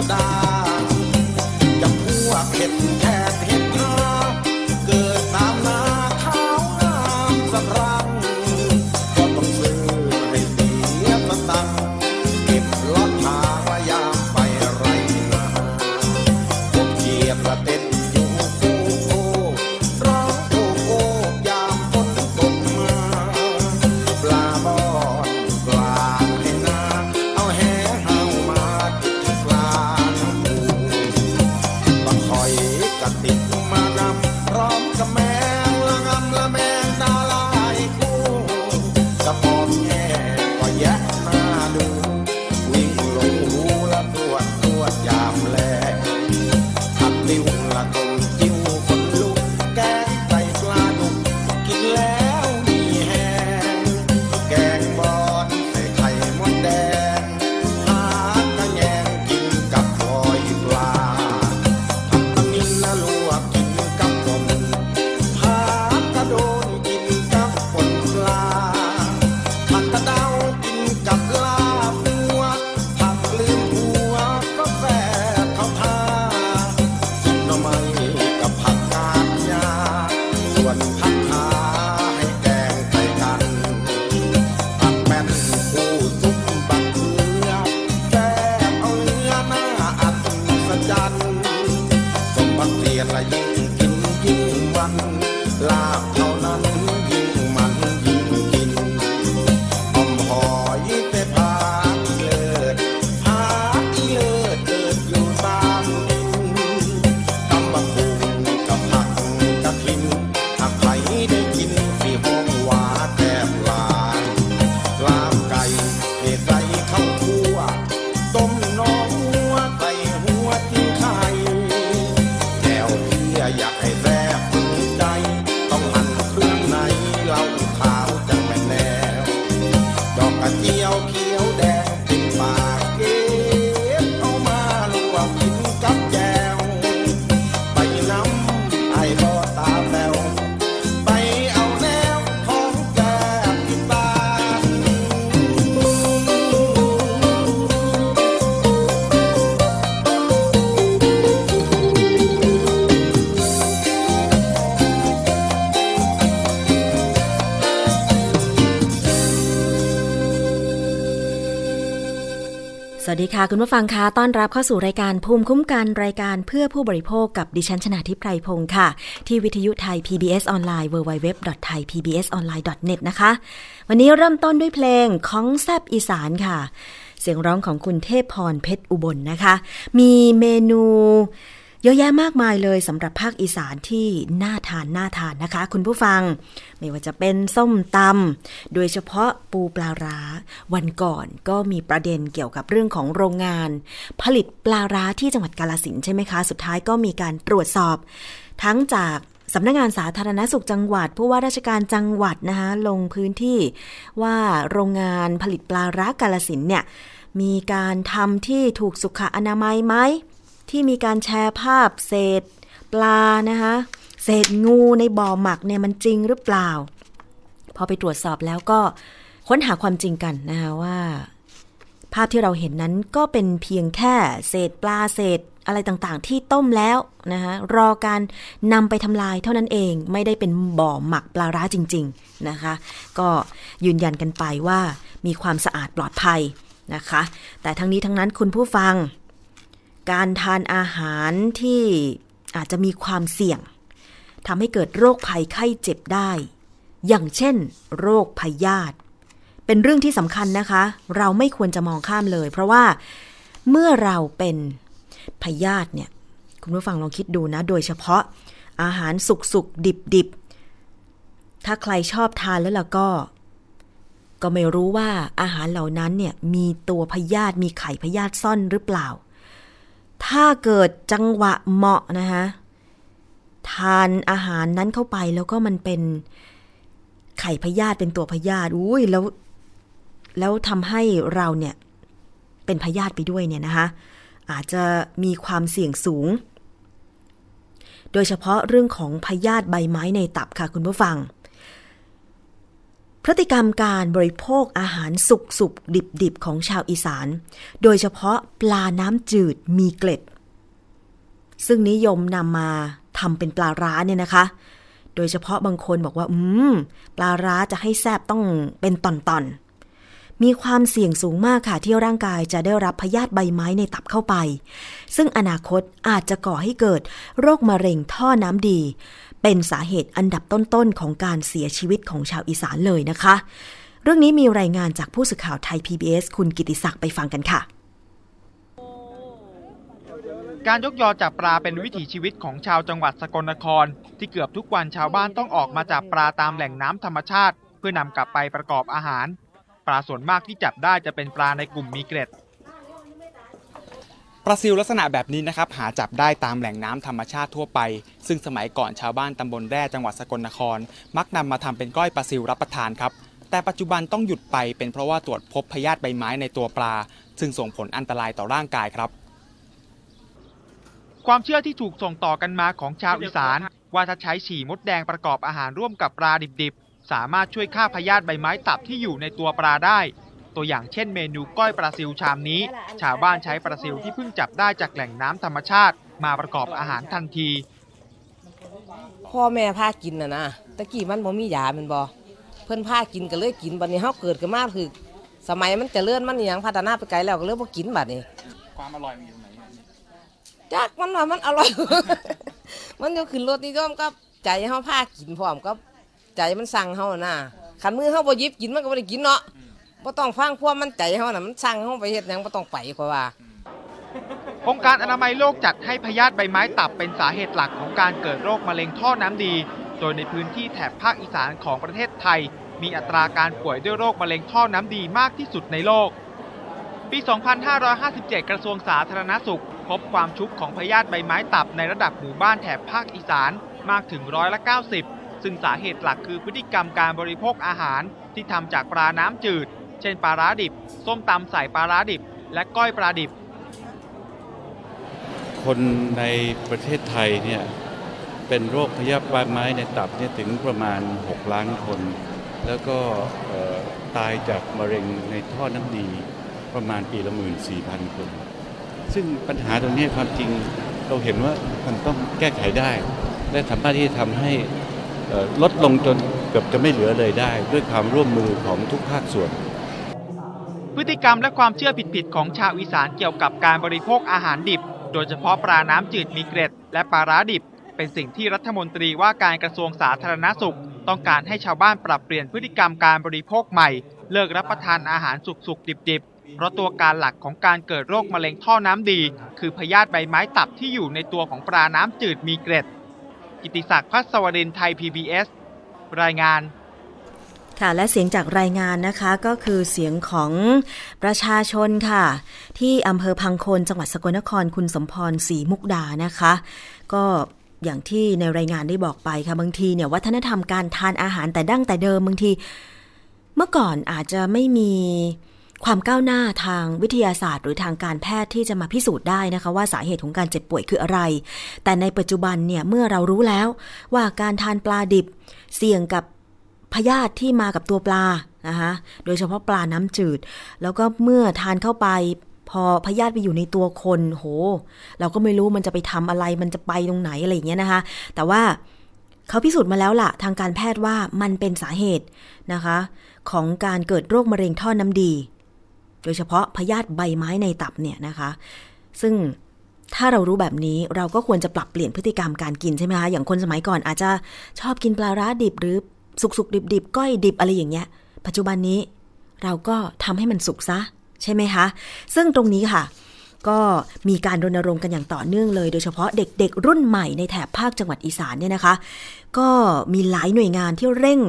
วั ดีค่ะ คุณผู้ฟังคะต้อนรับเข้าสู่รายการภูมิคุ้มกันรายการเพื่อผู้บริโภคกับดิฉันชนาทิพไพรพงศ์ค่ะ ที่วิทยุไทย PBS ออนไลน์ www.thaipbsonline.net นะคะ วันนี้เริ่มต้นด้วยเพลงของแซบอีสานค่ะ เสียงร้องของคุณเทพพรเพชรอุบลนนะคะ มีเมนู เยอะแยะมากมายเลยสำหรับภาคอีสานที่น่าทานน่าทานนะคะ คุณผู้ฟัง ไม่ว่าจะเป็นส้มตำโดยเฉพาะปูปลาร้า วันก่อนก็มีประเด็นเกี่ยวกับเรื่องของโรงงาน ผลิตปลาร้าที่จังหวัดกาลสินใช่ไหมคะ สุดท้ายก็มีการตรวจสอบ ทั้งจากสำนักงงานสาธารณสุขจังหวัด ผู้ว่าราชการจังหวัดนะคะลงพื้นที่ว่าโรงงานผลิตปลาร้ากาลสินเนี่ยมีการทำที่ถูกสุขอนามัยไหม ที่มีการแชร์ภาพเศษปลานะคะเศษงูในบ่อหมักเนี่ยมันจริงหรือเปล่า พอไปตรวจสอบแล้วก็ค้นหาความจริงกันนะคะว่า ภาพที่เราเห็นนั้นก็เป็นเพียงแค่เศษปลาเศษอะไรต่างๆ ที่ต้มแล้วนะคะรอการนำไปทำลายเท่านั้นเองไม่ได้เป็นบ่อหมักปลาร้าจริง ๆนะคะ ก็ยืนยันกันไปว่ามีความสะอาดปลอดภัยนะคะ แต่ทั้งนี้ทั้งนั้นคุณผู้ฟัง การทานอาหารที่อาจจะมีความเสี่ยงทำให้เกิดโรคภัยไข้เจ็บได้ อย่างเช่น โรคพยาธิเป็นเรื่องที่สำคัญนะคะ เราไม่ควรจะมองข้ามเลย เพราะว่าเมื่อเราเป็นพยาธิเนี่ย คุณผู้ฟังลองคิดดูนะ โดยเฉพาะอาหารสุกสุกดิบดิบถ้าใครชอบทานแล้วล่ะก็ ก็ไม่รู้ว่าอาหารเหล่านั้นเนี่ยมีตัวพยาธิมีไข่พยาธิซ่อนหรือเปล่า ถ้าเกิดจังหวะเหมาะนะคะทานอาหารนั้นเข้าไปแล้วก็มันเป็นไข่พยาธิเป็นตัวพยาธิอุ้ยแล้ว แล้วทำให้เราเนี่ย เป็นพยาธิไปด้วยเนี่ยนะคะอาจจะมีความเสี่ยงสูง โดยเฉพาะเรื่องของพยาธิใบไม้ในตับค่ะคุณผู้ฟัง พฤติกรรมการบริโภคอาหารสุกสุกดิบดิบของชาวอีสาน โดยเฉพาะปลาน้ำจืดมีเกล็ด ซึ่งนิยมนำมาทำเป็นปลาร้าเนี่ยนะคะ โดยเฉพาะบางคนบอกว่า อืม ปลาร้าจะให้แซบต้องเป็นตอนๆ มีความเสี่ยงสูงมากค่ะ ที่ร่างกายจะได้รับพยาธิใบไม้ในตับเข้าไป ซึ่งอนาคตอาจจะก่อให้เกิดโรคมะเร็งท่อน้ำดี เป็นสาเหตุอันดับต้นๆของการเสียชีวิตของชาวอีสานเลยนะคะ เรื่องนี้มีรายงานจากผู้สื่อข่าวไทย PBS คุณกิติศักดิ์ไปฟังกันค่ะ การยกยอจับปลาเป็นวิถีชีวิตของชาวจังหวัดสกลนคร ที่เกือบทุกวันชาวบ้านต้องออกมาจับปลาตามแหล่งน้ำธรรมชาติ เพื่อนำกลับไปประกอบอาหาร ปลาส่วนมากที่จับได้จะเป็นปลาในกลุ่มมีเกล็ด ปลาซิลลักษณะแบบนี้นะครับหาจับได้ตามแหล่งน้ำธรรมชาติทั่วไป ซึ่งสมัยก่อนชาวบ้านตำบลแร่จังหวัดสกลนคร มักนำมาทำเป็นก้อยปลาซิลรับประทานครับแต่ปัจจุบันต้องหยุดไปเป็นเพราะว่าตรวจพบพยาธิใบไม้ในตัวปลา ซึ่งส่งผลอันตรายต่อร่างกายครับ ความเชื่อที่ถูกส่งต่อกันมาของชาวอีสาน ว่าถ้าใช้ฉี่มดแดงประกอบอาหารร่วมกับปลาดิบๆ สามารถช่วยฆ่าพยาธิใบไม้ตับที่อยู่ในตัวปลาได้ ตัวอย่างเช่นเมนูก้อยปลาซิวชามนี้ ชาวบ้านใช้ปลาซิวที่เพิ่งจับได้จากแหล่งน้ำธรรมชาติ มาประกอบอาหารทันที พ่อแม่พากินน่ะนะตะกี้มันบ่มียามันบ่เพิ่นพากินก็เลยกินบัดนี้เฮาเกิดกันมาคือสมัยมันจเจริญมันอหยังพัฒนาไปไกลแล้วก็เลยบ่กินบัดนี้ความอร่อยมันอยู่ไหนจักมันว่ามันอร่อย มันก็ขึ้นรถนิยมกับใจเฮาพากินพร้อมกับใจมันสั่งเฮาน่ะคันมือเฮาบ่หยิบกินมันก็บ่ได้กินเนาะ บ่ต้องฟังพวกมันใจเฮาน่ะมันสั่งเฮาไปเฮ็ดหยังบ่ต้องไปกว่า องค์การอนามัยโลกจัดให้พยาธิใบไม้ตับเป็นสาเหตุหลักของการเกิดโรคมะเร็งท่อน้ำดี โดยในพื้นที่แถบภาคอีสานของประเทศไทย มีอัตราการป่วยด้วยโรคมะเร็งท่อน้ำดีมากที่สุดในโลก ปี 2557 กระทรวงสาธารณสุข พบความชุกของพยาธิใบไม้ตับในระดับหมู่บ้านแถบภาคอีสานมากถึงร้อยละ90 ซึ่งสาเหตุหลักคือพฤติกรรมการบริโภคอาหารที่ทำจากปลาน้ำจืด เช่นปลาร้าดิบ ส้มตำใส่ปลาร้าดิบ และก้อยปลาดิบ คนในประเทศไทยเนี่ยเป็นโรคพยาธิใบไม้ในตับเนี่ยถึงประมาณ 6 ล้านคน แล้วก็ตายจากมะเร็งในท่อน้ำดีประมาณปีละหมื่นสี่พันคน ซึ่งปัญหาตรงนี้ความจริงเราเห็นว่ามันต้องแก้ไขได้ และสามารถที่จะทำให้ลดลงจนเกือบจะไม่เหลือเลยได้ ด้วยความร่วมมือของทุกภาคส่วน พฤติกรรมและความเชื่อผิดๆของชาวอีสานเกี่ยวกับการบริโภคอาหารดิบ โดยเฉพาะปลาน้ำจืดมีเกล็ด และปลาร้าดิบ เป็นสิ่งที่รัฐมนตรีว่าการกระทรวงสาธารณสุข ต้องการให้ชาวบ้านปรับเปลี่ยนพฤติกรรมการบริโภคใหม่ เลิกรับประทานอาหารสุกๆดิบๆ เพราะตัวการหลักของการเกิดโรคมะเร็งท่อน้ำดี คือพยาธิใบไม้ตับที่อยู่ในตัวของปลาน้ำจืดมีเกล็ด กิติศักดิ์พัศวรินไทย PBS รายงาน ค่ะและเสียงจากรายงานนะคะก็คือเสียงของประชาชนค่ะ ที่อำเภอพังโคนจังหวัดสกลนครคุณสมพรศรีมุกดานะคะ ก็อย่างที่ในรายงานได้บอกไปค่ะบางทีเนี่ยวัฒนธรรมการทานอาหารแต่ดั้งแต่เดิมบางที เมื่อก่อนอาจจะไม่มีความก้าวหน้าทางวิทยาศาสตร์ หรือทางการแพทย์ที่จะมาพิสูจน์ได้นะคะ ว่าสาเหตุของการเจ็บป่วยคืออะไร แต่ในปัจจุบันเนี่ยเมื่อเรารู้แล้วว่าการทานปลาดิบ เสี่ยงกับ พยาธิที่มากับตัวปลานะคะโดยเฉพาะปลาน้ำจืด แล้วก็เมื่อทานเข้าไป พอพยาธิไปอยู่ในตัวคนโห เราก็ไม่รู้มันจะไปทำอะไรมันจะไปตรงไหนอะไรอย่างเงี้ยนะคะ แต่ว่าเขาพิสูจน์มาแล้วล่ะ ทางการแพทย์ว่ามันเป็นสาเหตุนะคะ ของการเกิดโรคมะเร็งท่อน้ำดี โดยเฉพาะพยาธิใบไม้ในตับเนี่ยนะคะ ซึ่งถ้าเรารู้แบบนี้เราก็ควรจะปรับเปลี่ยนพฤติกรรมการกินใช่ไหมคะ อย่างคนสมัยก่อนอาจจะชอบกินปลาร้าดิบหรือ สุกๆดิบๆก้อยดิบอะไรอย่างเงี้ย ปัจจุบันนี้ เราก็ทำให้มันสุกซะ ใช่ไหมคะ ซึ่งตรงนี้ค่ะ ก็มีการรณรงค์กันอย่างต่อเนื่องเลย โดยเฉพาะเด็กๆ รุ่นใหม่ในแถบภาคจังหวัดอีสานเนี่ยนะคะ ก็มีหลายหน่วยงานที่เร่ง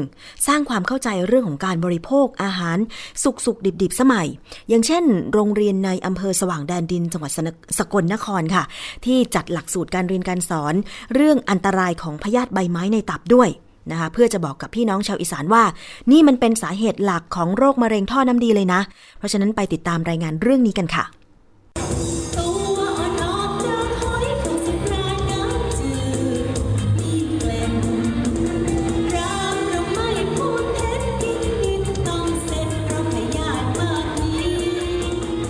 สร้างความเข้าใจเรื่องของการบริโภคอาหารสุกๆดิบๆสมัย อย่างเช่น โรงเรียนในอำเภอสว่างแดนดินจังหวัดสกลนครค่ะ ที่จัดหลักสูตรการเรียนการสอน เรื่องอันตรายของพยาธิใบไม้ในตับด้วย นะคะเพื่อจะบอกกับพี่น้องชาวอีสานว่า นี่มันเป็นสาเหตุหลักของโรคมะเร็งท่อน้ำดีเลยนะ เพราะฉะนั้นไปติดตามรายงานเรื่องนี้กันค่ะ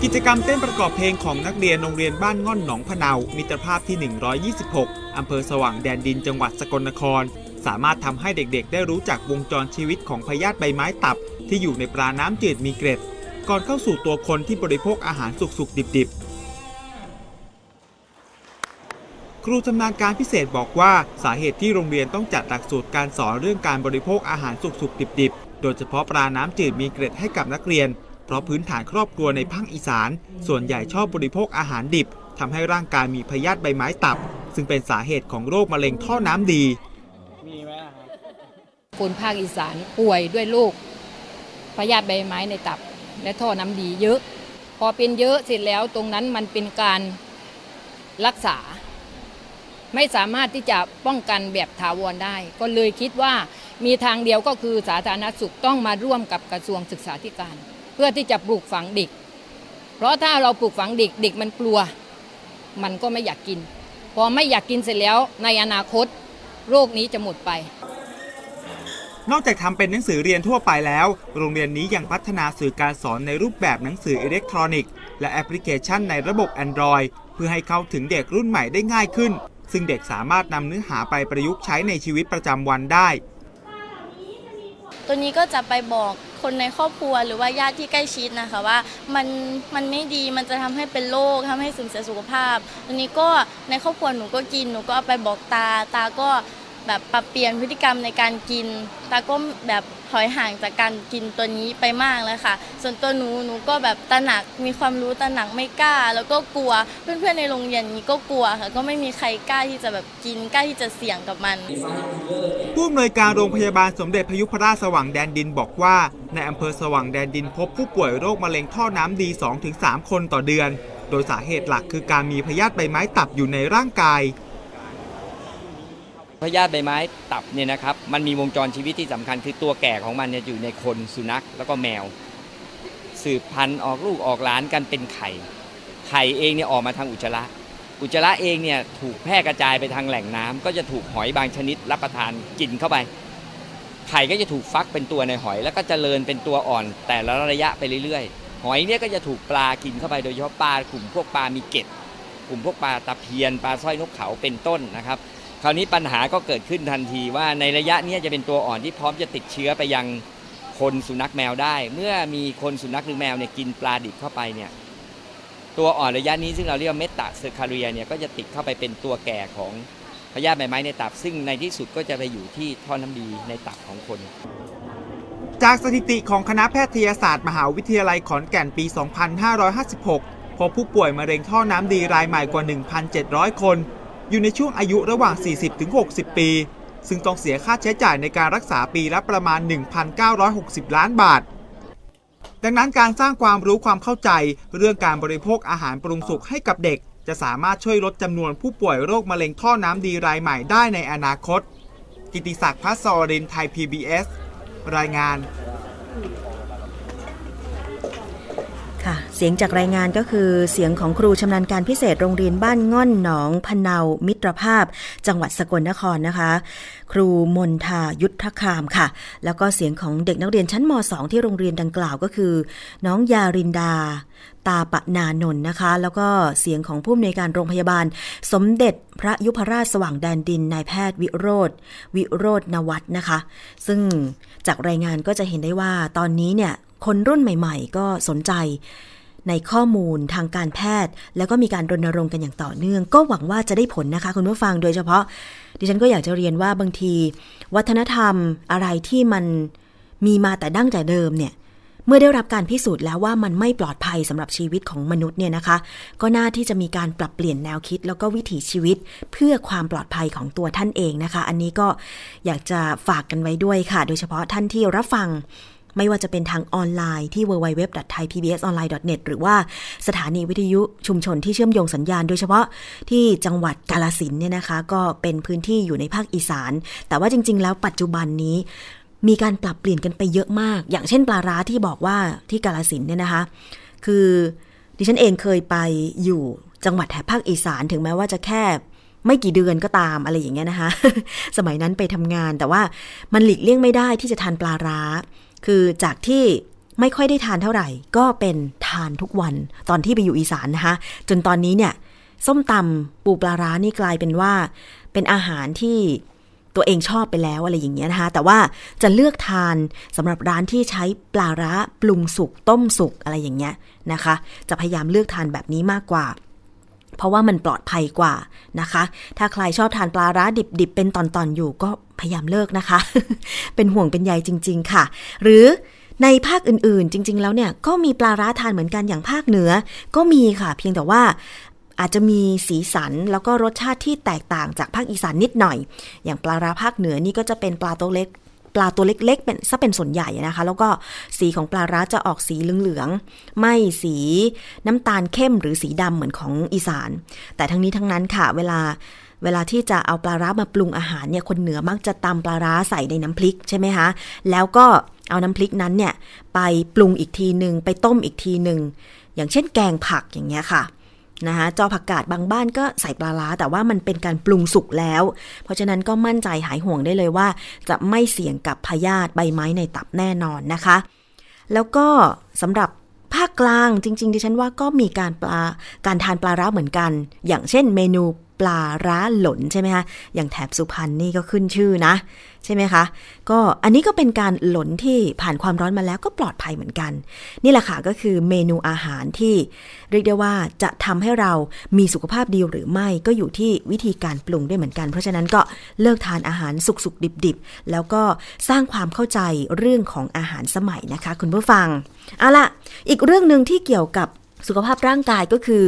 กิจกรรมเต้นประกอบเพลงของนักเรียนโรงเรียนบ้านง่อนหนองพะเนา มิตรภาพที่ 126 อำเภอสว่างแดนดินจังหวัดสกลนคร สามารถทำให้เด็กๆ ได้รู้จักวงจรชีวิตของพยาธิใบไม้ตับ ที่อยู่ในปลาน้ำจืดมีเกล็ด ก่อนเข้าสู่ตัวคนที่บริโภคอาหารสุกๆ ดิบๆ ครูชำนาญการพิเศษบอกว่าสาเหตุที่โรงเรียนต้องจัดหลักสูตรการสอนเรื่องการบริโภคอาหารสุกๆ ดิบๆ โดยเฉพาะปลาน้ำจืดมีเกล็ดให้กับนักเรียน เพราะพื้นฐานครอบครัวในภาคอีสาน ส่วนใหญ่ชอบบริโภคอาหารดิบทำให้ร่างกายมีพยาธิใบไม้ตับ ซึ่งเป็นสาเหตุของโรคมะเร็งท่อน้ำดี คนภาคอีสานป่วยด้วยโรคพยาธิใบไม้ในตับ และท่อน้ำดีเยอะ พอเป็นเยอะเสร็จแล้วตรงนั้นมันเป็นการรักษา ไม่สามารถที่จะป้องกันแบบถาวรได้ ก็เลยคิดว่ามีทางเดียวก็คือสาธารณสุขต้องมาร่วมกับกระทรวงศึกษาธิการ เพื่อที่จะปลูกฝังเด็ก เพราะถ้าเราปลูกฝังเด็กเด็กมันกลัว มันก็ไม่อยากกิน พอไม่อยากกินเสร็จแล้วในอนาคต โรคนี้จะหมดไป นอกจากทำเป็นหนังสือเรียนทั่วไปแล้ว โรงเรียนนี้ยังพัฒนาสื่อการสอนในรูปแบบหนังสืออิเล็กทรอนิกส์และแอปพลิเคชันในระบบ Android เพื่อให้เข้าถึงเด็กรุ่นใหม่ได้ง่ายขึ้น ซึ่งเด็กสามารถนำเนื้อหาไปประยุกต์ใช้ในชีวิตประจำวันได้ ตัวนี้ก็จะไปบอกคนในครอบครัวหรือว่าญาติที่ใกล้ชิดนะคะว่ามันมันไม่ดีมันจะทำให้เป็นโรคทำให้สูญเสียสุขภาพตัวนี้ก็ในครอบครัวหนูก็กินหนูก็เอาไปบอกตาตาก็ แบบปรับเปลี่ยนพฤติกรรมในการกิน ตาก็แบบถอยห่างจากการกินตัวนี้ไปมากเลยค่ะ ส่วนตัวหนูหนูก็แบบตระหนักมีความรู้ตระหนักไม่กล้า แล้วก็กลัวเพื่อนๆในโรงเรียนนี้ก็กลัวค่ะ ก็ไม่มีใครกล้าที่จะแบบกินกล้าที่จะเสี่ยงกับมัน ผู้อำนวยการโรงพยาบาลสมเด็จพยุพราชสว่างแดนดินบอกว่า ในอำเภอสว่างแดนดินพบผู้ป่วยโรคมะเร็งท่อน้ำดี 2-3 คนต่อเดือน โดยสาเหตุหลักคือการมีพยาธิใบไม้ตับอยู่ในร่างกาย พยาธิใบไม้ตับเนี่ยนะครับมันมีวงจรชีวิตที่สำคัญคือตัวแก่ของมันเนี่ยอยู่ในคนสุนัขแล้วก็แมว สืบพันธุ์ออกลูกออกหลานกันเป็นไข่ ไข่เองเนี่ยออกมาทางอุจจาระอุจจาระเองเนี่ยถูกแพร่กระจายไปทางแหล่งน้ำก็จะถูกหอยบางชนิดรับประทานกินเข้าไป ไข่ก็จะถูกฟักเป็นตัวในหอย แล้วก็จเจริญเป็นตัวอ่อน แต่ละระยะไปเรื่อยๆ หอยเนี่ยก็จะถูกปลากินเข้าไปโดยเฉพาะปลากลุ่มพวกปลามีเกล็ดกลุ่มพวกปลาตะเพียนปลาสร้อยนกเขาเป็นต้นนะครับ คราวนี้ปัญหาก็เกิดขึ้นทันทีว่าในระยะนี้จะเป็นตัวอ่อนที่พร้อมจะติดเชื้อไปยังคนสุนัขแมวได้ เมื่อมีคนสุนัขหรือแมวเนี่ยกินปลาดิบเข้าไปเนี่ยตัวอ่อนระยะนี้ซึ่งเราเรียกว่า metacercaria เนี่ยก็จะติดเข้าไปเป็นตัวแก่ของพยาธิใบไม้ในตับ ซึ่งในที่สุดก็จะไปอยู่ที่ท่อน้ำดีในตับของคน จากสถิติของคณะแพทยศาสตร์ มหาวิทยาลัยขอนแก่นปี 2556 พบผู้ป่วยมะเร็งท่อน้ำดีรายใหม่กว่า 1,700 คน อยู่ในช่วงอายุระหว่าง 40-60 ปี ซึ่งต้องเสียค่าใช้จ่ายในการรักษาปีละประมาณ 1,960 ล้านบาท ดังนั้นการสร้างความรู้ความเข้าใจ เรื่องการบริโภคอาหารปรุงสุกให้กับเด็ก จะสามารถช่วยลดจำนวนผู้ป่วยโรคมะเร็งท่อน้ำดีรายใหม่ได้ในอนาคต กิติศักดิ์พัศรินไทย PBS รายงาน ค่ะ เสียงจากรายงานก็คือเสียงของครูชำนาญการพิเศษโรงเรียนบ้านง่อนหนองพะเนา มิตรภาพ จังหวัดสกลนครนะคะ ครูมนทายุทธคามค่ะ แล้วก็เสียงของเด็กนักเรียนชั้นม .2 ที่โรงเรียนดังกล่าวก็คือ น้องยารินดา ตาปะนานนท์นะคะ แล้วก็เสียงของผู้อำนวยการโรงพยาบาล สมเด็จพระยุพราชสว่างแดนดินนายแพทย์วิโรธวิโรธนวัฒนะคะ ซึ่ง จากรายงานก็จะเห็นได้ว่าตอนนี้เนี่ยคนรุ่นใหม่ ๆ ก็สนใจในข้อมูลทางการแพทย์ แล้วก็มีการรณรงค์กันอย่างต่อเนื่อง ก็หวังว่าจะได้ผลนะคะคุณผู้ฟังโดยเฉพาะ ดิฉันก็อยากจะเรียนว่าบางที วัฒนธรรมอะไรที่มันมีมาแต่ดั้งแต่เดิมเนี่ย เมื่อได้รับการพิสูจน์แล้วว่ามันไม่ปลอดภัยสำหรับชีวิตของมนุษย์เนี่ยนะคะ ก็น่าที่จะมีการปรับเปลี่ยนแนวคิด แล้วก็วิถีชีวิตเพื่อความปลอดภัยของตัวท่านเองนะคะ อันนี้ก็อยากจะฝากกันไว้ด้วยค่ะ โดยเฉพาะท่านที่รับฟังไม่ว่าจะเป็นทางออนไลน์ที่ www.thaipbsonline.net หรือว่าสถานีวิทยุชุมชนที่เชื่อมโยงสัญญาณ โดยเฉพาะที่จังหวัดกาลสินเนี่ยนะคะ ก็เป็นพื้นที่อยู่ในภาคอีสาน แต่ว่าจริง ๆ แล้วปัจจุบันนี้ มีการปรับเปลี่ยนกันไปเยอะมาก อย่างเช่นปลาร้าที่บอกว่าที่กาลสินเนี่ยนะคะ คือดิฉันเองเคยไปอยู่จังหวัดแถบภาคอีสานถึงแม้ว่าจะแค่ไม่กี่เดือนก็ตามอะไรอย่างเงี้ยนะคะ สมัยนั้นไปทำงานแต่ว่ามันหลีกเลี่ยงไม่ได้ที่จะทานปลาร้า คือจากที่ไม่ค่อยได้ทานเท่าไหร่ ก็เป็นทานทุกวันตอนที่ไปอยู่อีสานนะคะ จนตอนนี้เนี่ย ส้มตำปูปลาร้านี่กลายเป็นว่า เป็นอาหารที่ ตัวเองชอบไปแล้วอะไรอย่างเงี้ยนะคะ แต่ว่าจะเลือกทานสำหรับร้านที่ใช้ปลาร้าปรุงสุกต้มสุกอะไรอย่างเงี้ยนะคะ จะพยายามเลือกทานแบบนี้มากกว่า เพราะว่ามันปลอดภัยกว่านะคะ ถ้าใครชอบทานปลาร้าดิบๆเป็นตอนๆอยู่ก็พยายามเลิกนะคะ เป็นห่วงเป็นใยจริง ๆ ค่ะ หรือในภาคอื่นๆ จริง ๆ แล้วเนี่ยก็มีปลาร้าทานเหมือนกันอย่างภาคเหนือก็มีค่ะ เพียงแต่ว่า อาจจะมีสีสันแล้วก็รสชาติที่แตกต่างจากภาคอีสานนิดหน่อย อย่างปลาร้าภาคเหนือนี่ก็จะเป็นปลาตัวเล็กปลาตัวเล็กๆเป็นซะเป็นส่วนใหญ่นะคะ แล้วก็สีของปลาร้าจะออกสีเหลืองๆไม่สีน้ำตาลเข้มหรือสีดำเหมือนของอีสาน แต่ทั้งนี้ทั้งนั้นค่ะ เวลาเวลาที่จะเอาปลาร้ามาปรุงอาหารเนี่ยคนเหนือมักจะตำปลาร้าใส่ในน้ำพริกใช่ไหมคะแล้วก็เอาน้ำพริกนั้นเนี่ยไปปรุงอีกทีหนึ่งไปต้มอีกทีหนึ่งอย่างเช่นแกงผักอย่างเงี้ยค่ะ นะคะจอผักกาดบางบ้านก็ใส่ปลาร้าแต่ว่ามันเป็นการปรุงสุกแล้ว เพราะฉะนั้นก็มั่นใจหายห่วงได้เลยว่า จะไม่เสี่ยงกับพยาธิใบไม้ในตับแน่นอนนะคะ แล้วก็สำหรับภาคกลางจริง ๆ ดิฉันว่าก็มีการปลาการทานปลาร้าเหมือนกัน อย่างเช่นเมนู ปลาร้าหลนใช่ไหมคะ อย่างแถบสุพรรณนี่ก็ขึ้นชื่อนะ ใช่ไหมคะ ก็อันนี้ก็เป็นการหลนที่ผ่านความร้อนมาแล้วก็ปลอดภัยเหมือนกัน นี่แหละค่ะก็คือเมนูอาหารที่เรียกได้ว่าจะทำให้เรามีสุขภาพดีหรือไม่ก็อยู่ที่วิธีการปรุงด้วยเหมือนกัน เพราะฉะนั้นก็เลิกทานอาหารสุกๆดิบๆ แล้วก็สร้างความเข้าใจเรื่องของอาหารสมัยนะคะ คุณผู้ฟังเอาล่ะอีกเรื่องหนึ่งที่เกี่ยวกับสุขภาพร่างกายก็คือ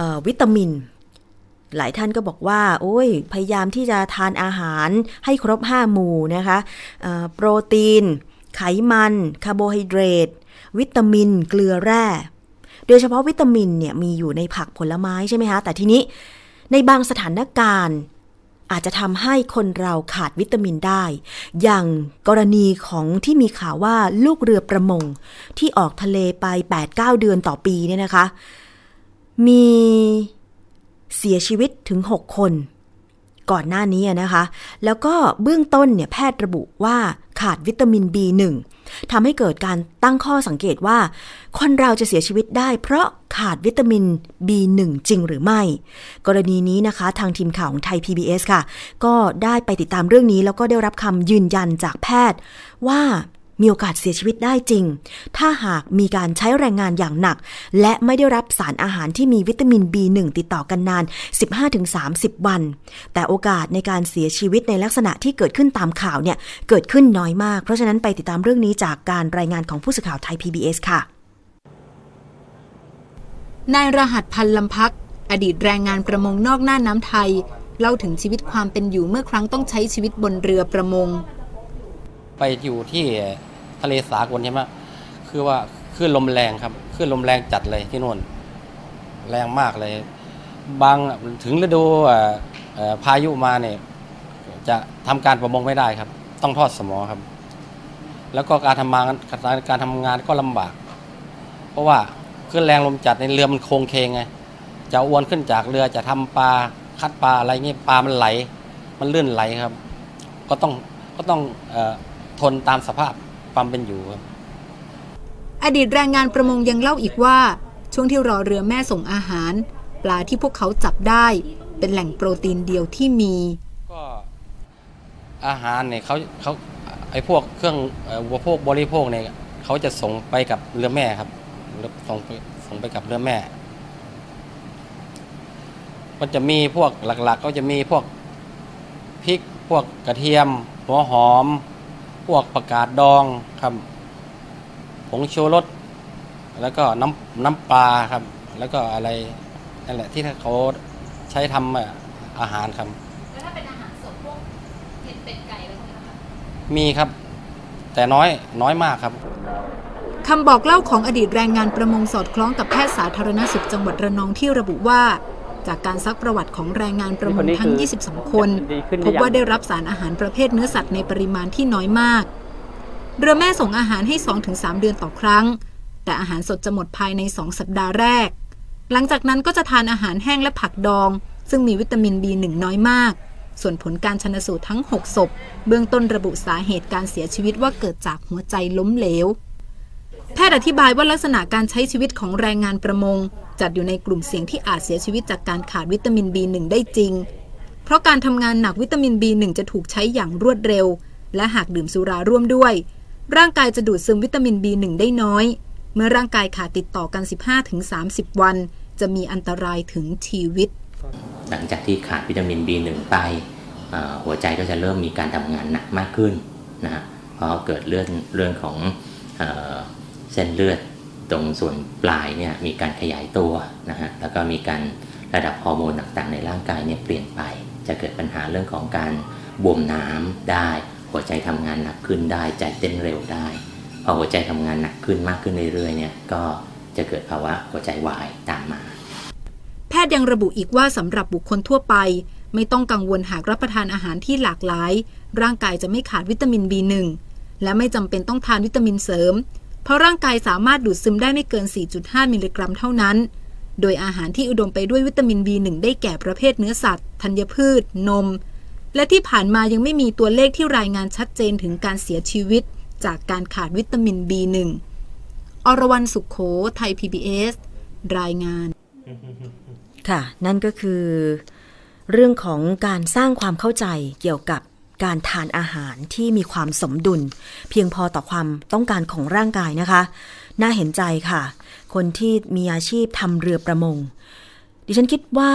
อวิตามิน หลายท่านก็บอกว่า โอ้ย พยายามที่จะทานอาหารให้ครบ 5 หมู่นะคะโปรตีน ไขมัน คาร์โบไฮเดรต วิตามิน เกลือแร่ โดยเฉพาะวิตามินเนี่ยมีอยู่ในผักผลไม้ใช่ไหมคะ แต่ทีนี้ในบางสถานการณ์อาจจะทำให้คนเราขาดวิตามินได้ อย่างกรณีของที่มีข่าวว่าลูกเรือประมง ที่ออกทะเลไป 8-9 เดือนต่อปีเนี่ยนะคะ มี เสียชีวิตถึง 6 คน ก่อนหน้านี้นะคะ แล้วก็เบื้องต้นเนี่ยแพทย์ระบุว่าขาดวิตามิน B1 ทำให้เกิดการตั้งข้อสังเกตว่า คนเราจะเสียชีวิตได้ เพราะขาดวิตามิน B1 จริงหรือไม่ กรณีนี้นะคะ ทางทีมข่าวของไทย PBS ค่ะ ก็ได้ไปติดตามเรื่องนี้แล้วก็ได้รับคำยืนยันจากแพทย์ว่า มีโอกาสเสียชีวิตได้จริง ถ้าหากมีการใช้แรงงานอย่างหนัก และไม่ได้รับสารอาหารที่มีวิตามิน B1 ติดต่อกันนาน 15-30 วัน แต่โอกาสในการเสียชีวิตในลักษณะที่เกิดขึ้นตามข่าวเนี่ย เกิดขึ้นน้อยมาก เพราะฉะนั้นไปติดตามเรื่องนี้จากการรายงานของผู้สื่อข่าวไทย PBS ค่ะ นายรหัสพันลำพัก อดีตแรงงานประมงนอกหน้าน้ำไทย เล่าถึงชีวิตความเป็นอยู่เมื่อครั้งต้องใช้ชีวิตบนเรือประมง ไปอยู่ที่ทะเลสากลใช่ไหมคือว่าคลื่นลมแรงครับคลื่นลมแรงจัดเลยที่นู่น แรงมากเลย บางถึงฤดูพายุมาเนี่ยจะทำการประมงไม่ได้ครับ ต้องทอดสมอครับ แล้วก็การทำงานการทำงานก็ลำบาก เพราะว่าขึ้นแรงลมจัดในเรือมันโค้งเคงไงจะอวนขึ้นจากเรือจะทำปลาคัดปลาอะไรเงี้ยปลามันไหล มันลื่นไหลครับ ก็ต้องก็ต้องอ ทนตามสภาพความเป็นอยู่ครับอดีตแรงงานประมงยังเล่าอีกว่า ช่วงที่รอเรือแม่ส่งอาหาร ปลาที่พวกเขาจับได้ เป็นแหล่งโปรตีนเดียวที่มี ก็อาหารเนี่ยเขาเขาไอ้พวกเครื่องอุปโภคบริโภคเนี่ยเขาจะส่งไปกับเรือแม่ครับส่งไปส่งไปกับเรือแม่ ก็จะมีพวกหลักๆ ก็จะมีพวกพริกพวกกระเทียมหัวหอม พวกประกาศดองครับผงชูรสแล้วก็น้ำน้ำปลาครับ แล้วก็อะไรนั่นแหละที่เขาใช้ทำอาหารครับแล้วถ้าเป็นอาหารสดพวกเห็ดเป็ดไก่อะไรพวกนี้คะมีครับ แต่น้อยน้อยมากครับคำบอกเล่าของอดีตแรงงานประมงสอดคล้องกับแพทย์สาธารณสุขจังหวัดระนองที่ระบุว่า จากการซักประวัติของแรงงานประมงทั้ง 22 คน พบว่าได้รับสารอาหารประเภทเนื้อสัตว์ในปริมาณที่น้อยมาก เรือแม่ส่งอาหารให้ 2-3 เดือนต่อครั้ง แต่อาหารสดจะหมดภายใน 2 สัปดาห์แรก หลังจากนั้นก็จะทานอาหารแห้งและผักดอง ซึ่งมีวิตามิน B1 น้อยมาก ส่วนผลการชนสูตรทั้ง 6 ศพ เบื้องต้นระบุสาเหตุการเสียชีวิตว่าเกิดจากหัวใจล้มเหลว แพทย์อธิบายว่าลักษณะการใช้ชีวิตของแรงงานประมง จัดอยู่ในกลุ่มเสี่ยงที่อาจเสียชีวิตจากการขาดวิตามิน B1 ได้จริง เพราะการทำงานหนักวิตามิน B1 จะถูกใช้อย่างรวดเร็ว และหากดื่มสุราร่วมด้วย ร่างกายจะดูดซึมวิตามิน B1 ได้น้อย เมื่อร่างกายขาดติดต่อกัน 15-30 วัน จะมีอันตรายถึงชีวิต หลังจากที่ขาดวิตามิน B1 ไปหัวใจก็จะเริ่มมีการทำงานหนักมากขึ้นนะฮะเพราะเกิดเรื่องเรื่องของ เส้นเลือดตรงส่วนปลายเนี่ยมีการขยายตัวนะฮะแล้วก็มีการระดับฮอร์โมนต่างๆในร่างกายเนี่ยเปลี่ยนไป จะเกิดปัญหาเรื่องของการบวมน้ำได้ หัวใจทำงานหนักขึ้นได้ใจเต้นเร็วได้พอหัวใจทำงานหนักขึ้นมากขึ้นเรื่อยๆเนี่ยก็จะเกิดภาวะหัวใจวายตามมา แพทย์ยังระบุอีกว่าสำหรับบุคคลทั่วไป ไม่ต้องกังวลหากรับประทานอาหารที่หลากหลาย ร่างกายจะไม่ขาดวิตามิน B1 และไม่จำเป็นต้องทานวิตามินเสริม เพราะร่างกายสามารถดูดซึมได้ไม่เกิน 4.5 มิลลิกรัมเท่านั้น โดยอาหารที่อุดมไปด้วยวิตามิน B1 ได้แก่ประเภทเนื้อสัตว์ ธัญพืช นม และที่ผ่านมายังไม่มีตัวเลขที่รายงานชัดเจนถึงการเสียชีวิต จากการขาดวิตามิน B1 อรวรันสุขโข ไทย PBS รายงาน ค่ะ นั่นก็คือ เรื่องของการสร้างความเข้าใจเกี่ยวกับ การทานอาหารที่มีความสมดุล เพียงพอต่อความต้องการของร่างกายนะคะ น่าเห็นใจค่ะ คนที่มีอาชีพทำเรือประมง ดิฉันคิดว่า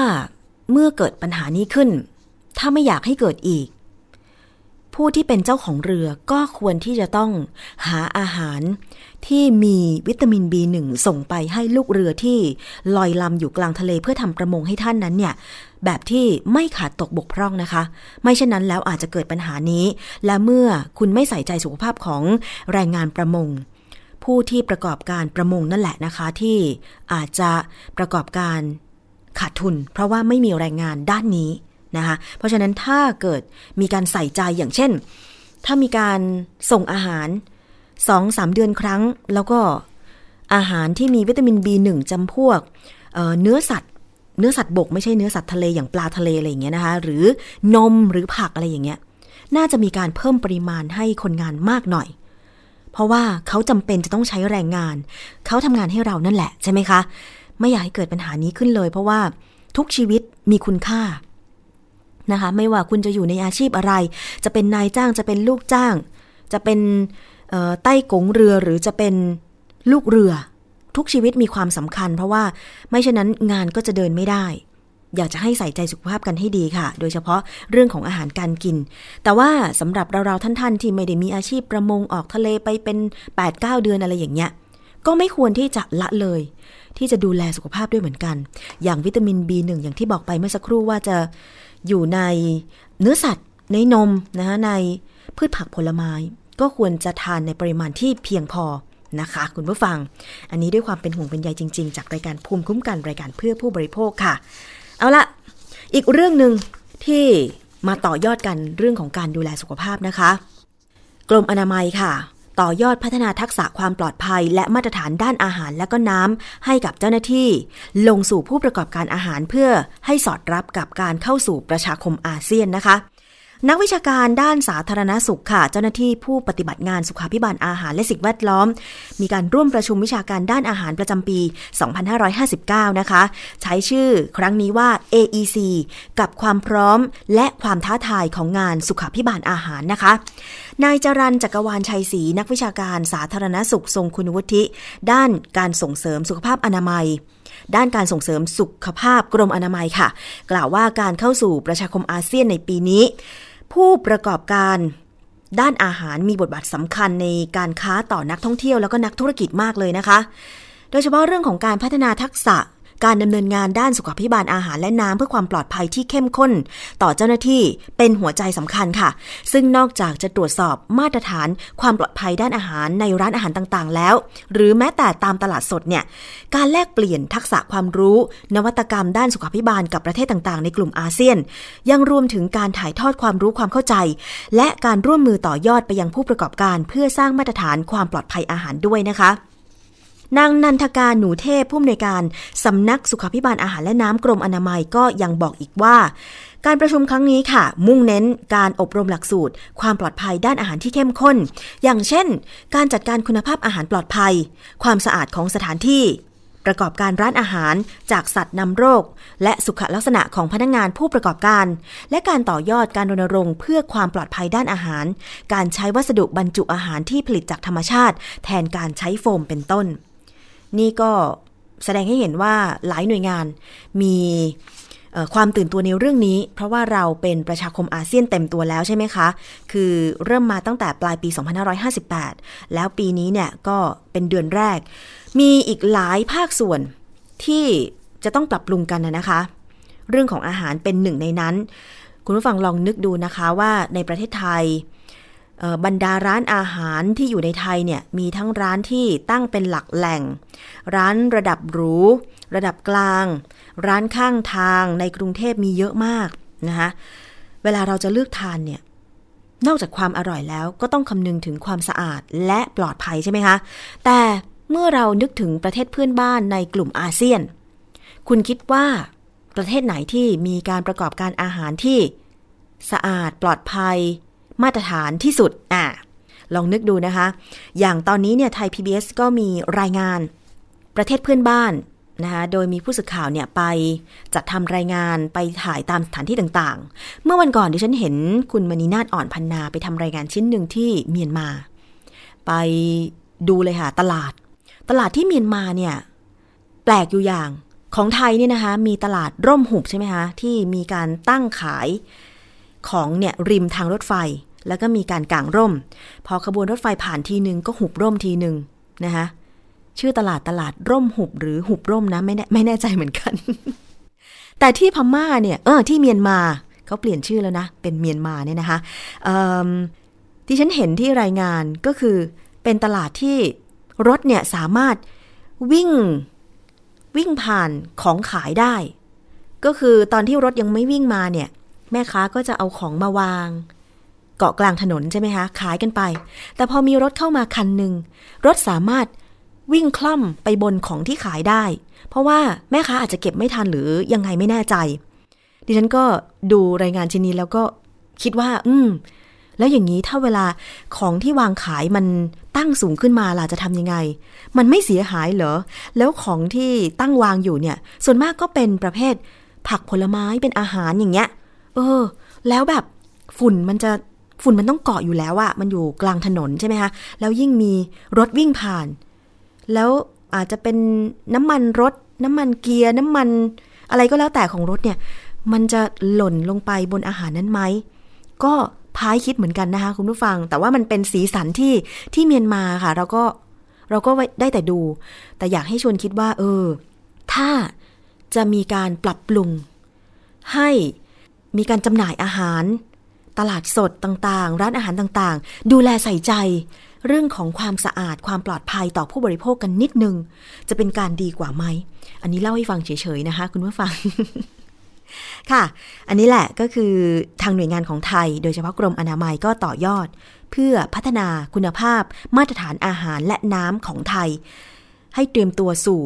เมื่อเกิดปัญหานี้ขึ้น ถ้าไม่อยากให้เกิดอีก ผู้ที่เป็นเจ้าของเรือก็ควรที่จะต้องหาอาหารที่มีวิตามิน B1 ส่งไปให้ลูกเรือที่ลอยลำอยู่กลางทะเลเพื่อทำประมงให้ท่านนั้นเนี่ย แบบที่ไม่ขาดตกบกพร่องนะคะ ไม่เช่นนั้นแล้วอาจจะเกิดปัญหานี้ และเมื่อคุณไม่ใส่ใจสุขภาพของแรงงานประมง ผู้ที่ประกอบการประมงนั่นแหละนะคะ ที่อาจจะประกอบการขาดทุน เพราะว่าไม่มีแรงงานด้านนี้ นะคะ เพราะฉะนั้นถ้าเกิดมีการใส่ใจอย่างเช่น ถ้ามีการส่งอาหารสองสามเดือนครั้ง แล้วก็อาหารที่มีวิตามิน B1 จำพวกเเนื้อสัตว์ เนื้อสัตว์บกไม่ใช่เนื้อสัตว์ทะเลอย่างปลาทะเลอะไรอย่างเงี้ยนะคะ หรือนมหรือผักอะไรอย่างเงี้ย น่าจะมีการเพิ่มปริมาณให้คนงานมากหน่อย เพราะว่าเขาจำเป็นจะต้องใช้แรงงาน เขาทำงานให้เรานั่นแหละใช่ไหมคะ ไม่อยากให้เกิดปัญหานี้ขึ้นเลย เพราะว่าทุกชีวิตมีคุณค่า นะคะ ไม่ว่าคุณจะอยู่ในอาชีพอะไร จะเป็นนายจ้างจะเป็นลูกจ้าง จะเป็นใต้กงเรือหรือจะเป็นลูกเรือ ทุกชีวิตมีความสำคัญ เพราะว่าไม่เช่นนั้นงานก็จะเดินไม่ได้ อยากจะให้ใส่ใจสุขภาพกันให้ดีค่ะ โดยเฉพาะเรื่องของอาหารการกิน แต่ว่าสำหรับเราๆท่านๆ ที่ไม่ได้มีอาชีพประมงออกทะเลไปเป็น 8-9 เดือนอะไรอย่างเงี้ยก็ไม่ควรที่จะละเลย ที่จะดูแลสุขภาพด้วยเหมือนกัน อย่างวิตามิน B1 อย่างที่บอกไปเมื่อสักครู่ว่าจะ อยู่ในเนื้อสัตว์ ในนมนะคะในพืชผักผลไม้ ก็ควรจะทานในปริมาณที่เพียงพอนะคะ คุณผู้ฟัง อันนี้ด้วยความเป็นห่วงเป็นใยจริง ๆ จากรายการภูมิคุ้มกันรายการเพื่อผู้บริโภคค่ะ เอาละอีกเรื่องหนึ่งที่มาต่อยอดกันเรื่องของการดูแลสุขภาพนะคะ กรมอนามัยค่ะ ต่อยอดพัฒนาทักษะความปลอดภัย และมาตรฐานด้านอาหารและก็น้ำให้กับเจ้าหน้าที่ ลงสู่ผู้ประกอบการอาหารเพื่อให้สอดรับกับการเข้าสู่ประชาคมอาเซียนนะคะ นักวิชาการด้านสาธารณสุขค่ะ เจ้าหน้าที่ผู้ปฏิบัติงานสุขาพิบาลอาหารและสิ่งแวดล้อม มีการร่วมประชุมวิชาการด้านอาหารประจำปี 2559 นะคะ ใช้ชื่อครั้งนี้ว่า AEC กับความพร้อมและความท้าทายของงานสุขาพิบาลอาหารนะคะ นายจรันจักรวาลชัยศรีนักวิชาการสาธารณสุขทรงคุณวุฒิ ด้านการส่งเสริมสุขภาพอนามัยด้านการส่งเสริมสุขภาพกรมอนามัยค่ะ กล่าวว่าการเข้าสู่ประชาคมอาเซียนในปีนี้ ผู้ประกอบการด้านอาหารมีบทบาทสำคัญในการค้าต่อนักท่องเที่ยวแล้วก็นักธุรกิจมากเลยนะคะ โดยเฉพาะเรื่องของการพัฒนาทักษะ การดำเนินงานด้านสุขภิบาลอาหารและน้ำเพื่อความปลอดภัยที่เข้มข้น ต่อเจ้าหน้าที่เป็นหัวใจสำคัญค่ะ ซึ่งนอกจากจะตรวจสอบมาตรฐานความปลอดภัยด้านอาหารในร้านอาหารต่างๆ แล้ว หรือแม้แต่ตามตลาดสดเนี่ยการแลกเปลี่ยนทักษะความรู้ นวัตกรรมด้านสุขภิบาลกับประเทศต่างๆ ในกลุ่มอาเซียน ยังรวมถึงการถ่ายทอดความรู้ความเข้าใจ และการร่วมมือต่อยอดไปยังผู้ประกอบการ เพื่อสร้างมาตรฐานความปลอดภัยอาหารด้วยนะคะ นางนันทการหนูเทพผู้อำนวยการสำนักสุขภิบาลอาหารและน้ำกรมอนามัยก็ยังบอกอีกว่า การประชุมครั้งนี้ค่ะ มุ่งเน้นการอบรมหลักสูตร ความปลอดภัยด้านอาหารที่เข้มข้น อย่างเช่น การจัดการคุณภาพอาหารปลอดภัย ความสะอาดของสถานที่ประกอบการร้านอาหารจากสัตว์นำโรค และสุขลักษณะของพนักงงานผู้ประกอบการ และการต่อยอดการรณรงค์เพื่อความปลอดภัยด้านอาหาร การใช้วัสดุบรรจุอาหารที่ผลิตจากธรรมชาติ แทนการใช้โฟมเป็นต้น นี่ก็แสดงให้เห็นว่าหลายหน่วยงานมีความตื่นตัวในเรื่องนี้ เพราะว่าเราเป็นประชาคมอาเซียนเต็มตัวแล้วใช่ไหมคะ คือเริ่มมาตั้งแต่ปลายปี 2558 แล้วปีนี้เนี่ยก็เป็นเดือนแรก มีอีกหลายภาคส่วนที่จะต้องปรับปรุงกันนะคะ เรื่องของอาหารเป็นหนึ่งในนั้น คุณผู้ฟังลองนึกดูนะคะว่าในประเทศไทย บรรดาร้านอาหารที่อยู่ในไทยเนี่ยมีทั้งร้านที่ตั้งเป็นหลักแหล่ง ร้านระดับหรู ระดับกลาง ร้านข้างทางในกรุงเทพมีเยอะมากนะคะเวลาเราจะเลือกทานเนี่ยนอกจากความอร่อยแล้วก็ต้องคำนึงถึงความสะอาดและปลอดภัยใช่ไหมคะ แต่เมื่อเรานึกถึงประเทศเพื่อนบ้านในกลุ่มอาเซียน คุณคิดว่าประเทศไหนที่มีการประกอบการอาหารที่ สะอาดปลอดภัย มาตรฐานที่สุดอะลองนึกดูนะคะ อย่างตอนนี้เนี่ยไทย PBS ก็มีรายงานประเทศเพื่อนบ้านนะคะโดยมีผู้สื่อข่าวเนี่ยไปจัดทำรายงานไปถ่ายตามสถานที่ต่างๆ เมื่อวันก่อนดิฉันเห็นคุณมณีนาฏอ่อนพันนาไปทำรายงานชิ้นหนึ่งที่เมียนมา ไปดูเลยค่ะตลาด ตลาดที่เมียนมาเนี่ยแปลกอยู่อย่างของไทยเนี่ยนะคะมีตลาดร่มหุบใช่ไหมคะที่มีการตั้งขายของเนี่ยริมทางรถไฟ แล้วก็มีการกางร่ม พอขบวนรถไฟผ่านทีหนึ่งก็หุบร่มทีหนึ่งนะคะชื่อตลาดตลาดร่มหุบหรือหุบร่มนะไม่แน่ไม่แน่ใจเหมือนกัน แต่ที่พม่าเนี่ยเออที่เมียนมาเขาเปลี่ยนชื่อแล้วนะ เป็นเมียนมาเนี่ยนะคะที่ฉันเห็นที่รายงานก็คือเป็นตลาดที่รถเนี่ยสามารถวิ่งวิ่งผ่านของขายได้ ก็คือตอนที่รถยังไม่วิ่งมาเนี่ย แม่ค้าก็จะเอาของมาวาง เกาะกลางถนนใช่ไหมคะ ขายกันไป แต่พอมีรถเข้ามาคันหนึ่งรถสามารถวิ่งคล่อมไปบนของที่ขายได้ เพราะว่าแม่ค้าอาจจะเก็บไม่ทันหรือยังไงไม่แน่ใจ ดิฉันก็ดูรายงานชิ้นนี้แล้วก็คิดว่า อืม แล้วอย่างนี้ถ้าเวลาของที่วางขายมันตั้งสูงขึ้นมาล่ะจะทำยังไง มันไม่เสียหายเหรอ แล้วของที่ตั้งวางอยู่เนี่ย ส่วนมากก็เป็นประเภท ผักผลไม้เป็นอาหารอย่างเงี้ย เออ แล้วแบบฝุ่นมันจะ ฝุ่นมันต้องเกาะอยู่แล้วอะมันอยู่กลางถนนใช่ไหมคะ แล้วยิ่งมีรถวิ่งผ่าน แล้วอาจจะเป็นน้ำมันรถ น้ำมันเกียร์ น้ำมันอะไรก็แล้วแต่ของรถเนี่ย มันจะหล่นลงไปบนอาหารนั้นไหม ก็พายคิดเหมือนกันนะคะคุณผู้ฟัง แต่ว่ามันเป็นสีสันที่ที่เมียนมาค่ะ เราก็เราก็ได้แต่ดู แต่อยากให้ชวนคิดว่า เออ ถ้าจะมีการปรับปรุง ให้มีการจำหน่ายอาหาร ตลาดสดต่างๆ ร้านอาหารต่างๆ ดูแลใส่ใจ เรื่องของความสะอาดความปลอดภัยต่อผู้บริโภคกันนิดนึง จะเป็นการดีกว่าไหม อันนี้เล่าให้ฟังเฉยๆนะคะ คุณผู้ฟัง ค่ะ อันนี้แหละก็คือทางหน่วยงานของไทย โดยเฉพาะกรมอนามัยก็ต่อยอด เพื่อพัฒนาคุณภาพ มาตรฐานอาหารและน้ำของไทย ให้เตรียมตัวสู่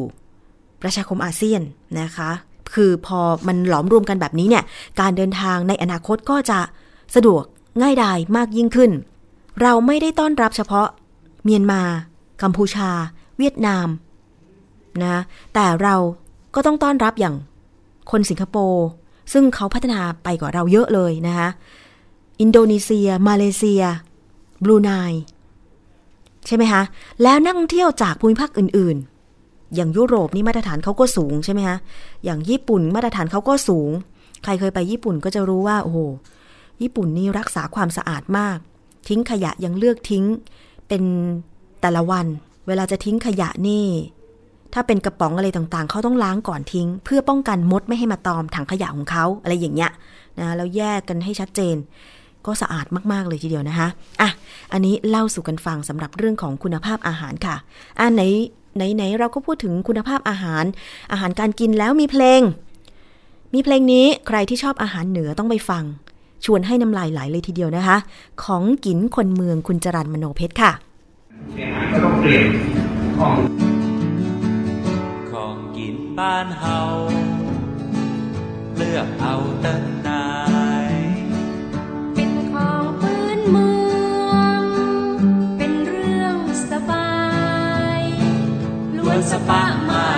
ประชาคมอาเซียนนะคะ คือพอมันหลอมรวมกันแบบนี้เนี่ย การเดินทางในอนาคตก็จะ สะดวกง่ายดายมากยิ่งขึ้น เราไม่ได้ต้อนรับเฉพาะ เมียนมา กัมพูชา เวียดนามนะแต่เราก็ต้องต้อนรับอย่างคนสิงคโปร์ซึ่งเขาพัฒนาไปกว่าเราเยอะเลยนะคะอินโดนีเซีย มาเลเซีย บรูไนใช่ไหมคะ แล้วนักท่องเที่ยวจากภูมิภาคอื่น ๆ อย่างยุโรปนี่มาตรฐานเขาก็สูงใช่ไหมคะ อย่างญี่ปุ่นมาตรฐานเขาก็สูง ใครเคยไปญี่ปุ่นก็จะรู้ว่า โอ้โห ญี่ปุ่นนี่รักษาความสะอาดมาก ทิ้งขยะยังเลือกทิ้ง เป็นแต่ละวัน เวลาจะทิ้งขยะนี่ ถ้าเป็นกระป๋องอะไรต่างๆ เขาต้องล้างก่อนทิ้ง เพื่อป้องกันมดไม่ให้มาตอมถังขยะของเขาอะไรอย่างเงี้ยนะแล้วแยกกันให้ชัดเจน ก็สะอาดมากๆเลยทีเดียวนะคะอะอันนี้เล่าสู่กันฟังสำหรับเรื่องของคุณภาพอาหารค่ะอะไหนไหนไหนเราก็พูดถึงคุณภาพอาหาร อาหารการกินแล้วมีเพลง มีเพลงนี้ใครที่ชอบอาหารเหนือต้องไปฟัง ชวนให้น้ำลายไหลเลยทีเดียวนะคะ ของกินคนเมืองคุณจรันมโนเพชรค่ะก็ต้องเปลี่ยนของของกินบ้านเฮาเลือกเอาเต้นนายเป็นของพื้นเมือง เป็นเรื่องสบายล้วนสปะมา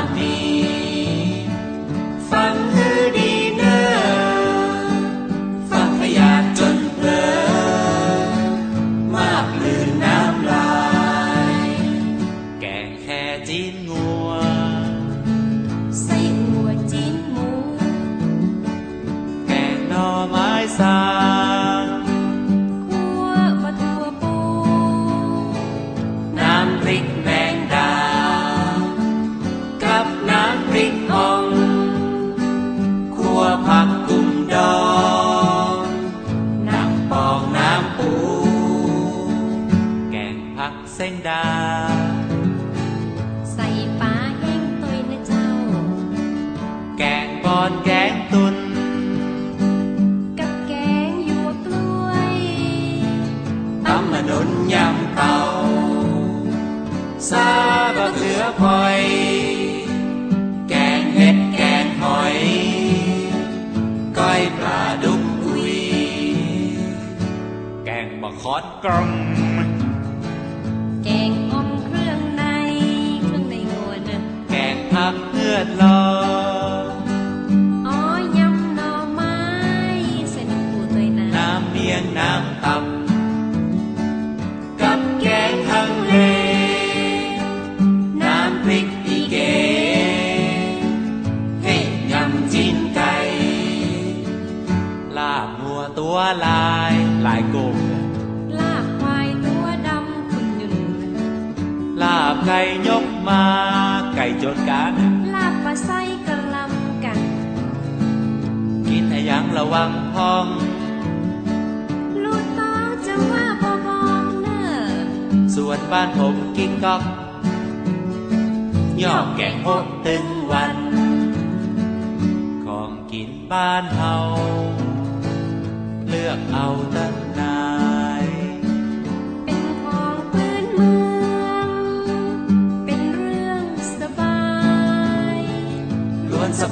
ไก่ยกมา ไก่จนกันลาบปลาไส้กระลำกัน กินให้ยังระวังพอง ลูกต้องจะว่าพอบองเนอส่วนบ้านผมกินก๊อกย่อแกงโฮกตึงวัน ของกินบ้านเฮาเลือกเอาตั้งนา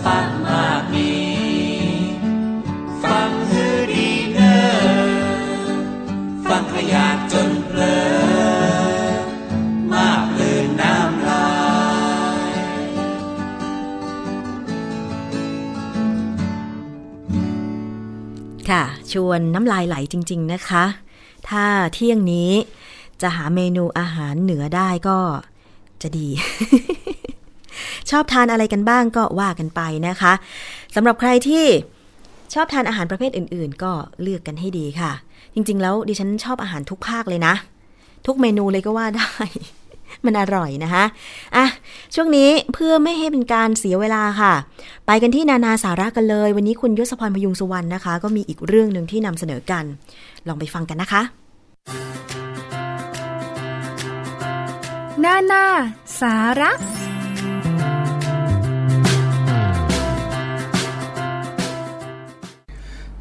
ปะมากมี ฟังฮือดีเนอฟังขยาดจนเพลอมากลืนน้ำลายค่ะ ชวนน้ำลายไหลจริง ๆ นะคะ ถ้าเที่ยงนี้จะหาเมนูอาหารเหนือได้ก็จะดี ชอบทานอะไรกันบ้างก็ว่ากันไปนะคะสำหรับใครที่ชอบทานอาหารประเภทอื่น ๆ ก็เลือกกันให้ดีค่ะ จริง ๆ แล้วดิฉันชอบอาหารทุกภาคเลยนะ ทุกเมนูเลยก็ว่าได้ มันอร่อยนะคะอะช่วงนี้เพื่อไม่ให้เป็นการเสียเวลาค่ะ ไปกันที่นานาสาระกันเลย วันนี้คุณยศพรพยุงสุวรรณนะคะ ก็มีอีกเรื่องหนึ่งที่นำเสนอกัน ลองไปฟังกันนะคะนานาสาระ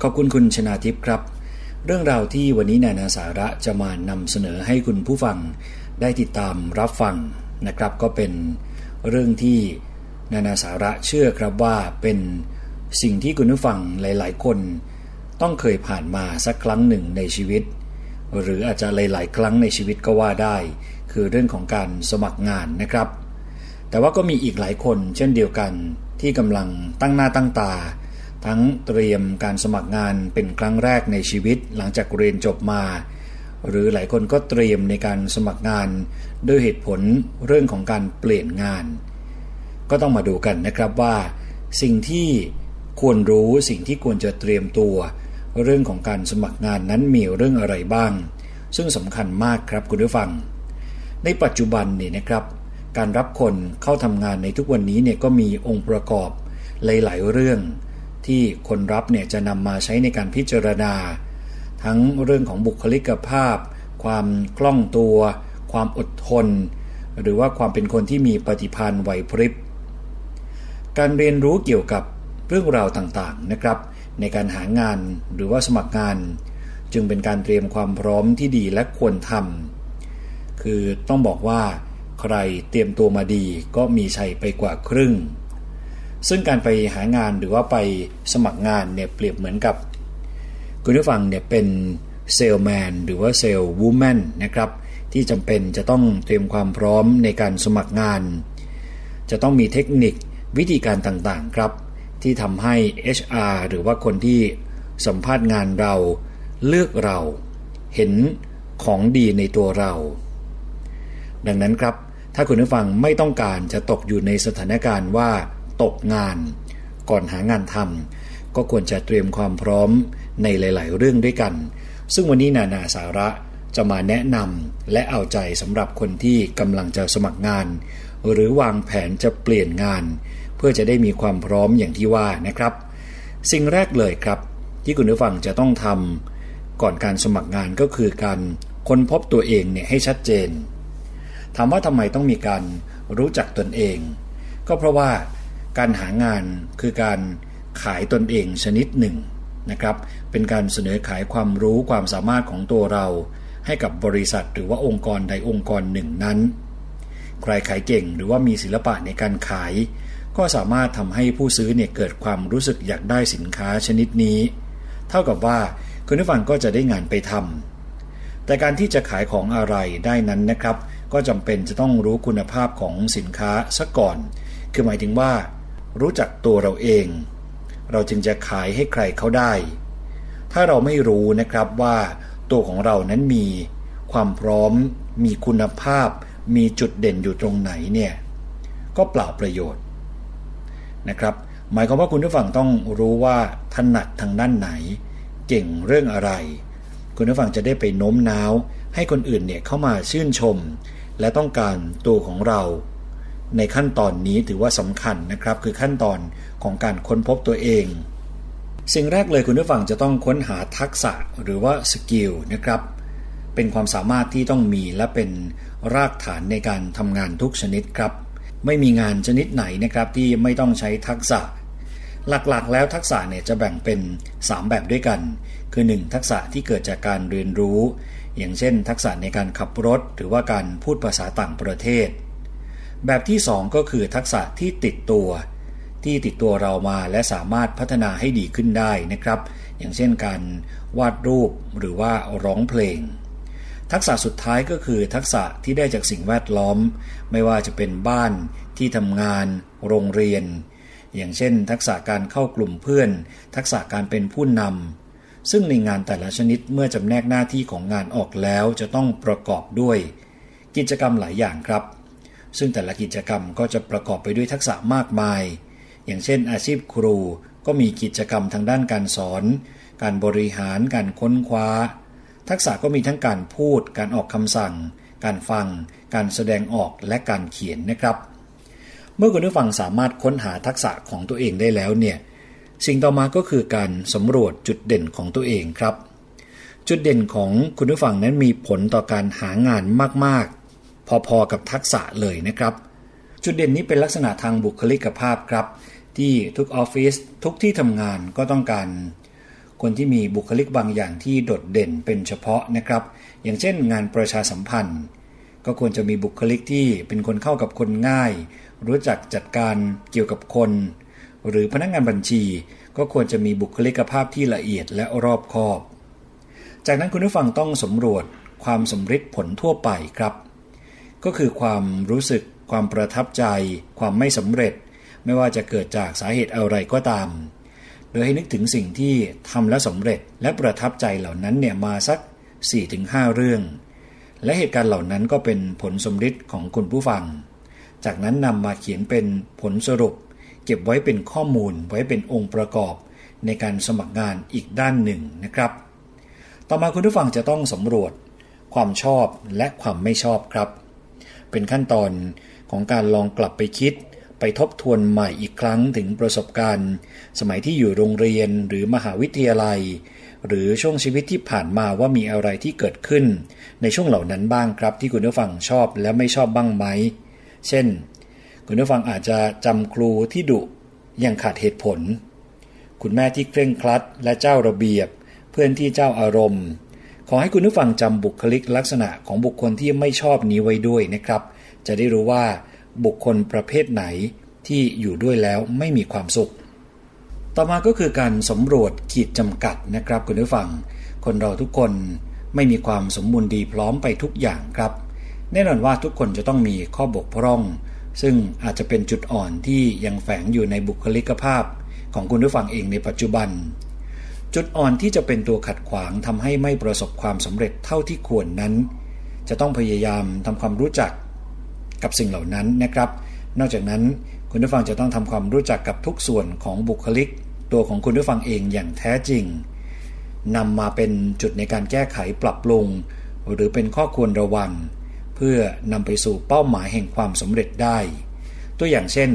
ขอบคุณคุณชนาทิพย์ครับ เรื่องราวที่วันนี้นานาสาระจะมานำเสนอให้คุณผู้ฟังได้ติดตามรับฟังนะครับ ก็เป็นเรื่องที่นานาสาระเชื่อครับว่าเป็นสิ่งที่คุณผู้ฟังหลาย ๆ คน ต้องเคยผ่านมาสักครั้งหนึ่งในชีวิต หรืออาจจะหลาย ๆ ครั้งในชีวิตก็ว่าได้ คือเรื่องของการสมัครงานนะครับ แต่ว่าก็มีอีกหลายคนเช่นเดียวกันที่กำลังตั้งหน้าตั้งตา ทั้งเตรียมการสมัครงานเป็นครั้งแรกในชีวิตหลังจากเรียนจบมา หรือหลายคนก็เตรียมในการสมัครงานด้วยเหตุผลเรื่องของการเปลี่ยนงาน ก็ต้องมาดูกันนะครับว่า สิ่งที่ควรรู้สิ่งที่ควรจะเตรียมตัว เรื่องของการสมัครงานนั้นมีเรื่องอะไรบ้าง ซึ่งสำคัญมากครับคุณผู้ฟัง ในปัจจุบันนี่นะครับการรับคนเข้าทำงานในทุกวันนี้เนี่ยก็มีองค์ประกอบหลาย ๆ เรื่อง ที่คนรับเนี่ยจะนำมาใช้ในการพิจารณา ทั้งเรื่องของบุคลิกภาพ ความคล่องตัว ความอดทน หรือว่าความเป็นคนที่มีปฏิภาณไหวพริบ การเรียนรู้เกี่ยวกับเรื่องราวต่างๆนะครับ ในการหางานหรือว่าสมัครงาน จึงเป็นการเตรียมความพร้อมที่ดีและควรทำคือต้องบอกว่า ใครเตรียมตัวมาดีก็มีชัยไปกว่าครึ่ง ซึ่งการไปหางานหรือว่าไปสมัครงานเนี่ยเปรียบเหมือนกับ คุณผู้ฟังเนี่ยเป็นเซลแมนหรือว่าเซลวูแมนนะครับที่จำเป็นจะต้องเตรียมความพร้อมในการสมัครงาน จะต้องมีเทคนิควิธีการต่างๆครับ ที่ทำให้ HR หรือว่าคนที่สัมภาษณ์งานเราเลือกเรา เห็นของดีในตัวเรา ดังนั้นครับ ถ้าคุณผู้ฟังไม่ต้องการจะตกอยู่ในสถานการณ์ว่า ตกงาน ก่อนหางานทำก็ควรจะเตรียมความพร้อมในหลาย ๆ เรื่องด้วยกัน ซึ่งวันนี้นานาสาระจะมาแนะนำและเอาใจสำหรับคนที่กำลังจะสมัครงาน หรือวางแผนจะเปลี่ยนงาน เพื่อจะได้มีความพร้อมอย่างที่ว่านะครับ สิ่งแรกเลยครับ ที่คุณผู้ฟังจะต้องทำก่อนการสมัครงานก็คือการค้นพบตัวเองเนี่ยให้ชัดเจนถามว่าทำไมต้องมีการรู้จักตนเอง ก็เพราะว่า การหางานคือการขายตนเองชนิดหนึ่งนะครับ เป็นการเสนอขายความรู้ความสามารถของตัวเรา ให้กับบริษัทหรือว่าองค์กรใดองค์กรหนึ่งนั้น ใครขายเก่งหรือว่ามีศิลปะในการขาย ก็สามารถทำให้ผู้ซื้อเนี่ยเกิดความรู้สึกอยากได้สินค้าชนิดนี้ เท่ากับว่าคุณผู้ฟังก็จะได้งานไปทำแต่การที่จะขายของอะไรได้นั้นนะครับ ก็จำเป็นจะต้องรู้คุณภาพของสินค้าซะก่อน คือหมายถึงว่า รู้จักตัวเราเอง เราจึงจะขายให้ใครเขาได้ ถ้าเราไม่รู้นะครับว่า ตัวของเรานั้นมี ความพร้อม มีคุณภาพ มีจุดเด่นอยู่ตรงไหนเนี่ย ก็เปล่าประโยชน์นะครับ หมายความว่าคุณผู้ฟังต้องรู้ว่าถนัดทางด้านไหน เก่งเรื่องอะไร คุณผู้ฟังจะได้ไปโน้มน้าว ให้คนอื่นเนี่ยเข้ามาชื่นชม และต้องการตัวของเรา ในขั้นตอนนี้ถือว่าสำคัญนะครับ คือขั้นตอนของการค้นพบตัวเอง สิ่งแรกเลยคุณผู้ฟังจะต้องค้นหาทักษะหรือว่า skill นะครับ เป็นความสามารถที่ต้องมีและเป็นรากฐานในการทำงานทุกชนิดครับ ไม่มีงานชนิดไหนนะครับที่ไม่ต้องใช้ทักษะ หลักๆ แล้วทักษะเนี่ยจะแบ่งเป็น 3 แบบด้วยกัน คือ 1. ทักษะที่เกิดจากการเรียนรู้ อย่างเช่น ทักษะในการขับรถ หรือว่าการพูดภาษาต่างประเทศ แบบที่ 2 ก็คือทักษะที่ติดตัว ที่ติดตัวเรามาและสามารถพัฒนาให้ดีขึ้นได้นะครับ อย่างเช่นการวาดรูปหรือว่าร้องเพลง ทักษะสุดท้ายก็คือทักษะที่ได้จากสิ่งแวดล้อม ไม่ว่าจะเป็นบ้านที่ทำงาน โรงเรียน อย่างเช่น ทักษะการเข้ากลุ่มเพื่อน ทักษะการเป็นผู้นำซึ่งในงานแต่ละชนิดเมื่อจำแนกหน้าที่ของงานออกแล้วจะต้องประกอบด้วย กิจกรรมหลายอย่างครับ ซึ่งแต่ละกิจกรรมก็จะประกอบไปด้วยทักษะมากมาย อย่างเช่น อาชีพครู ก็มีกิจกรรมทางด้านการสอน การบริหาร การค้นคว้า ทักษะก็มีทั้งการพูด การออกคำสั่ง การฟัง การแสดงออกและการเขียนนะครับ เมื่อคุณผู้ฟังสามารถค้นหาทักษะของตัวเองได้แล้วเนี่ย สิ่งต่อมาก็คือการสำรวจจุดเด่นของตัวเองครับ จุดเด่นของคุณผู้ฟังนั้นมีผลต่อการหางานมากๆ พอๆกับทักษะเลยนะครับ จุดเด่นนี้เป็นลักษณะทางบุคลิกภาพครับ ที่ทุกออฟฟิศทุกที่ทำงานก็ต้องการ คนที่มีบุคลิกบางอย่างที่โดดเด่นเป็นเฉพาะนะครับ อย่างเช่น งานประชาสัมพันธ์ ก็ควรจะมีบุคลิกที่เป็นคนเข้ากับคนง่าย รู้จักจัดการเกี่ยวกับคน หรือพนักงานบัญชีก็ควรจะมีบุคลิกภาพที่ละเอียดและรอบคอบ จากนั้นคุณผู้ฟังต้องสำรวจความสำฤทธิ์ผลทั่วไปครับ ก็คือความรู้สึกความประทับใจ ความไม่สำเร็จ ไม่ว่าจะเกิดจากสาเหตุอะไรก็ตาม โดยให้นึกถึงสิ่งที่ทำแล้วสำเร็จและประทับใจเหล่านั้นเนี่ยมาสัก 4-5 เรื่อง และเหตุการณ์เหล่านั้นก็เป็นผลสมฤทธิ์ของคุณผู้ฟัง จากนั้นนำมาเขียนเป็นผลสรุป เก็บไว้เป็นข้อมูลไว้เป็นองค์ประกอบ ในการสมัครงานอีกด้านหนึ่งนะครับ ต่อมาคุณผู้ฟังจะต้องสำรวจความชอบและความไม่ชอบครับ เป็นขั้นตอนของการลองกลับไปคิด ไปทบทวนใหม่อีกครั้งถึงประสบการณ์ สมัยที่อยู่โรงเรียนหรือมหาวิทยาลัย หรือช่วงชีวิตที่ผ่านมาว่ามีอะไรที่เกิดขึ้น ในช่วงเหล่านั้นบ้างครับ ที่คุณผู้ฟังชอบและไม่ชอบบ้างไหม เช่น คุณผู้ฟังอาจจะจำครูที่ดุอย่างขาดเหตุผล คุณแม่ที่เคร่งครัดและเจ้าระเบียบ เพื่อนที่เจ้าอารมณ์ ขอให้คุณผู้ฟังจำบุคลิกลักษณะของบุคคลที่ไม่ชอบนี้ไว้ด้วยนะครับ จะได้รู้ว่าบุคคลประเภทไหนที่อยู่ด้วยแล้วไม่มีความสุข ต่อมาก็คือการสำรวจขีดจำกัดนะครับคุณผู้ฟัง คนเราทุกคนไม่มีความสมบูรณ์ดีพร้อมไปทุกอย่างครับ แน่นอนว่าทุกคนจะต้องมีข้อบกพร่อง ซึ่งอาจจะเป็นจุดอ่อนที่ยังแฝงอยู่ในบุคลิกภาพ ของคุณผู้ฟังเองในปัจจุบัน จุดอ่อนที่จะเป็นตัวขัดขวางทำให้ไม่ประสบความสำเร็จเท่าที่ควรนั้น จะต้องพยายามทำความรู้จักกับสิ่งเหล่านั้นนะครับ นอกจากนั้นคุณผู้ฟังจะต้องทำความรู้จักกับทุกส่วนของบุคลิก ตัวของคุณผู้ฟังเองอย่างแท้จริงนำมาเป็นจุดในการแก้ไขปรับปรุง หรือเป็นข้อควรระวัง เพื่อนำไปสู่เป้าหมายแห่งความสำเร็จได้ ตัวอย่างเช่น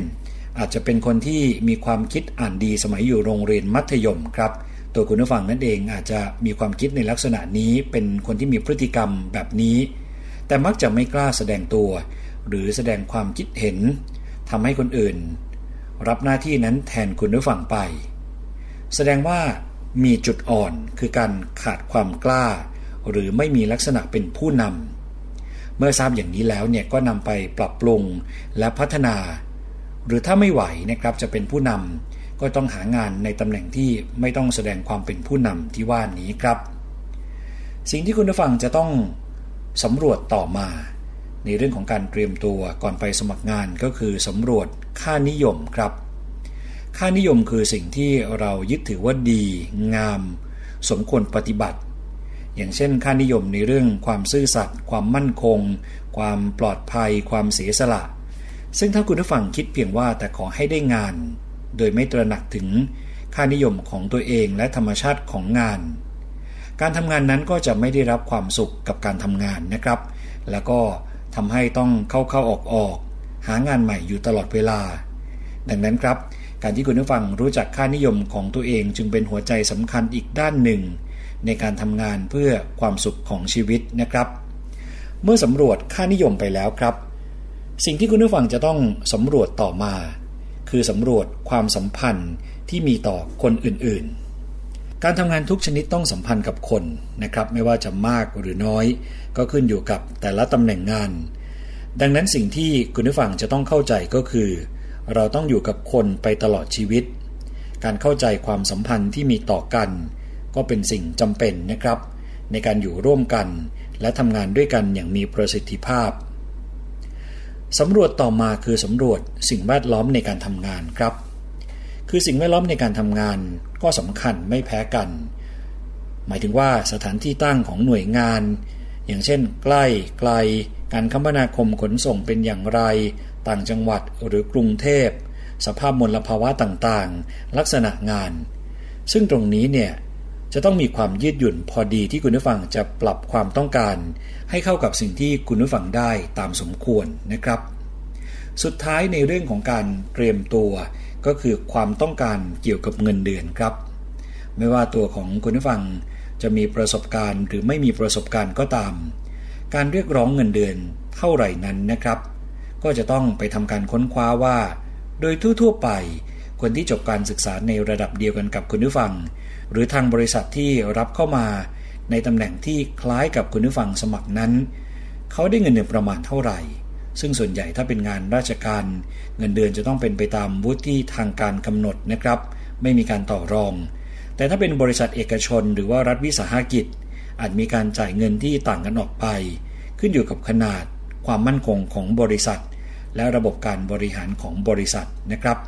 อาจจะเป็นคนที่มีความคิดอ่านดีสมัยอยู่โรงเรียนมัธยมครับ ตัวคุณผู้ฟังนั่นเองอาจจะมีความคิดในลักษณะนี้เป็นคนที่มีพฤติกรรมแบบนี้ แต่มักจะไม่กล้าแสดงตัว หรือแสดงความคิดเห็นทำให้คนอื่น รับหน้าที่นั้นแทนคุณผู้ฟังไป แสดงว่ามีจุดอ่อนคือการขาดความกล้า หรือไม่มีลักษณะเป็นผู้นำเมื่อทราบอย่างนี้แล้วเนี่ยก็นำไปปรับปรุงและพัฒนา หรือถ้าไม่ไหวนะครับจะเป็นผู้นำ ก็ต้องหางานในตำแหน่งที่ไม่ต้องแสดงความเป็นผู้นำที่ว่านี้ครับ สิ่งที่คุณผู้ฟังจะต้องสำรวจต่อมา ในเรื่องของการเตรียมตัวก่อนไปสมัครงานก็คือสำรวจค่านิยมครับ ค่านิยมคือสิ่งที่เรายึดถือว่าดี งาม สมควรปฏิบัติ อย่างเช่น ค่านิยมในเรื่องความซื่อสัตย์ความมั่นคง ความปลอดภัย ความเสียสละ ซึ่งถ้าคุณผู้ฟังคิดเพียงว่าแต่ขอให้ได้งาน โดยไม่ตระหนักถึงค่านิยมของตัวเองและธรรมชาติของงาน การทำงานนั้นก็จะไม่ได้รับความสุขกับการทำงานนะครับ แล้วก็ทำให้ต้องเข้าเข้าออกออก หางานใหม่อยู่ตลอดเวลา ดังนั้นครับ การที่คุณผู้ฟังรู้จักค่านิยมของตัวเองจึงเป็นหัวใจสำคัญอีกด้านหนึ่ง ในการทำงานเพื่อความสุขของชีวิตนะครับ เมื่อสำรวจค่านิยมไปแล้วครับ สิ่งที่คุณผู้ฟังจะต้องสำรวจต่อมา คือสำรวจความสัมพันธ์ที่มีต่อคนอื่นๆ การทำงานทุกชนิดต้องสัมพันธ์กับคนนะครับไม่ว่าจะมากหรือน้อย ก็ขึ้นอยู่กับแต่ละตำแหน่งงาน ดังนั้นสิ่งที่คุณผู้ฟังจะต้องเข้าใจก็คือ เราต้องอยู่กับคนไปตลอดชีวิต การเข้าใจความสัมพันธ์ที่มีต่อกัน ก็เป็นสิ่งจำเป็นนะครับ ในการอยู่ร่วมกัน และทำงานด้วยกันอย่างมีประสิทธิภาพ สำรวจต่อมาคือสำรวจสิ่งแวดล้อมในการทำงานครับ คือสิ่งแวดล้อมในการทำงานก็สำคัญไม่แพ้กัน หมายถึงว่าสถานที่ตั้งของหน่วยงาน อย่างเช่น ใกล้ไกล การคมนาคมขนส่งเป็นอย่างไร ต่างจังหวัดหรือกรุงเทพ สภาพมลภาวะต่างๆ ลักษณะงาน ซึ่งตรงนี้เนี่ย จะต้องมีความยืดหยุ่นพอดีที่คุณผู้ฟังจะปรับความต้องการ ให้เข้ากับสิ่งที่คุณผู้ฟังได้ตามสมควรนะครับ สุดท้ายในเรื่องของการเตรียมตัวก็คือความต้องการเกี่ยวกับเงินเดือนครับ ไม่ว่าตัวของคุณผู้ฟังจะมีประสบการณ์หรือไม่มีประสบการณ์ก็ตาม การเรียกร้องเงินเดือนเท่าไหร่นั้นนะครับ ก็จะต้องไปทำการค้นคว้าว่า โดยทั่วๆไปคนที่จบการศึกษาในระดับเดียวกันกับคุณผู้ฟัง หรือทางบริษัทที่รับเข้ามาในตำแหน่งที่คล้ายกับคุณผู้ฟังสมัครนั้น เขาได้เงินเดือนประมาณเท่าไหร่ ซึ่งส่วนใหญ่ถ้าเป็นงานราชการ เงินเดือนจะต้องเป็นไปตามวุฒิที่ทางการกำหนดนะครับ ไม่มีการต่อรอง แต่ถ้าเป็นบริษัทเอกชนหรือว่ารัฐวิสาหกิจ อาจมีการจ่ายเงินที่ต่างกันออกไป ขึ้นอยู่กับขนาด ความมั่นคงของบริษัท และระบบการบริหารของบริษัทนะครับ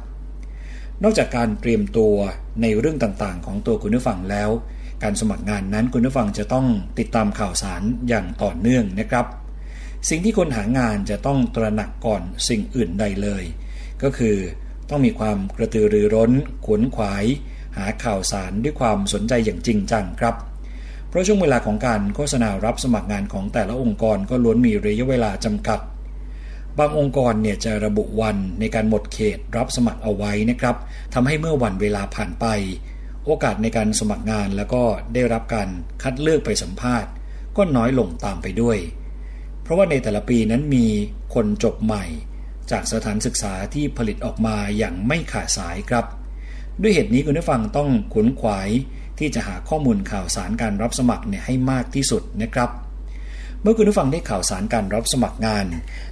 นอกจากการเตรียมตัวในเรื่องต่างๆ ของตัวคุณผู้ฟังแล้ว การสมัครงานนั้นคุณผู้ฟังจะต้องติดตามข่าวสารอย่างต่อเนื่องนะครับ สิ่งที่คนหางานจะต้องตระหนักก่อนสิ่งอื่นใดเลย ก็คือต้องมีความกระตือรือร้น ขวนขวาย หาข่าวสารด้วยความสนใจอย่างจริงจังครับ เพราะช่วงเวลาของการโฆษณารับสมัครงานของแต่ละองค์กรก็ล้วนมีระยะเวลาจำกัด บางองค์กรเนี่ยจะระบุวันในการหมดเขตรับสมัครเอาไว้นะครับทำให้เมื่อวันเวลาผ่านไป โอกาสในการสมัครงานแล้วก็ได้รับการคัดเลือกไปสัมภาษณ์ ก็น้อยลงตามไปด้วย เพราะว่าในแต่ละปีนั้นมีคนจบใหม่ จากสถานศึกษาที่ผลิตออกมาอย่างไม่ขาดสายครับ ด้วยเหตุนี้คุณผู้ฟังต้องขวนขวายที่จะหาข้อมูลข่าวสารการรับสมัครเนี่ยให้มากที่สุดนะครับ เมื่อคุณผู้ฟังได้ข่าวสารการรับสมัครงาน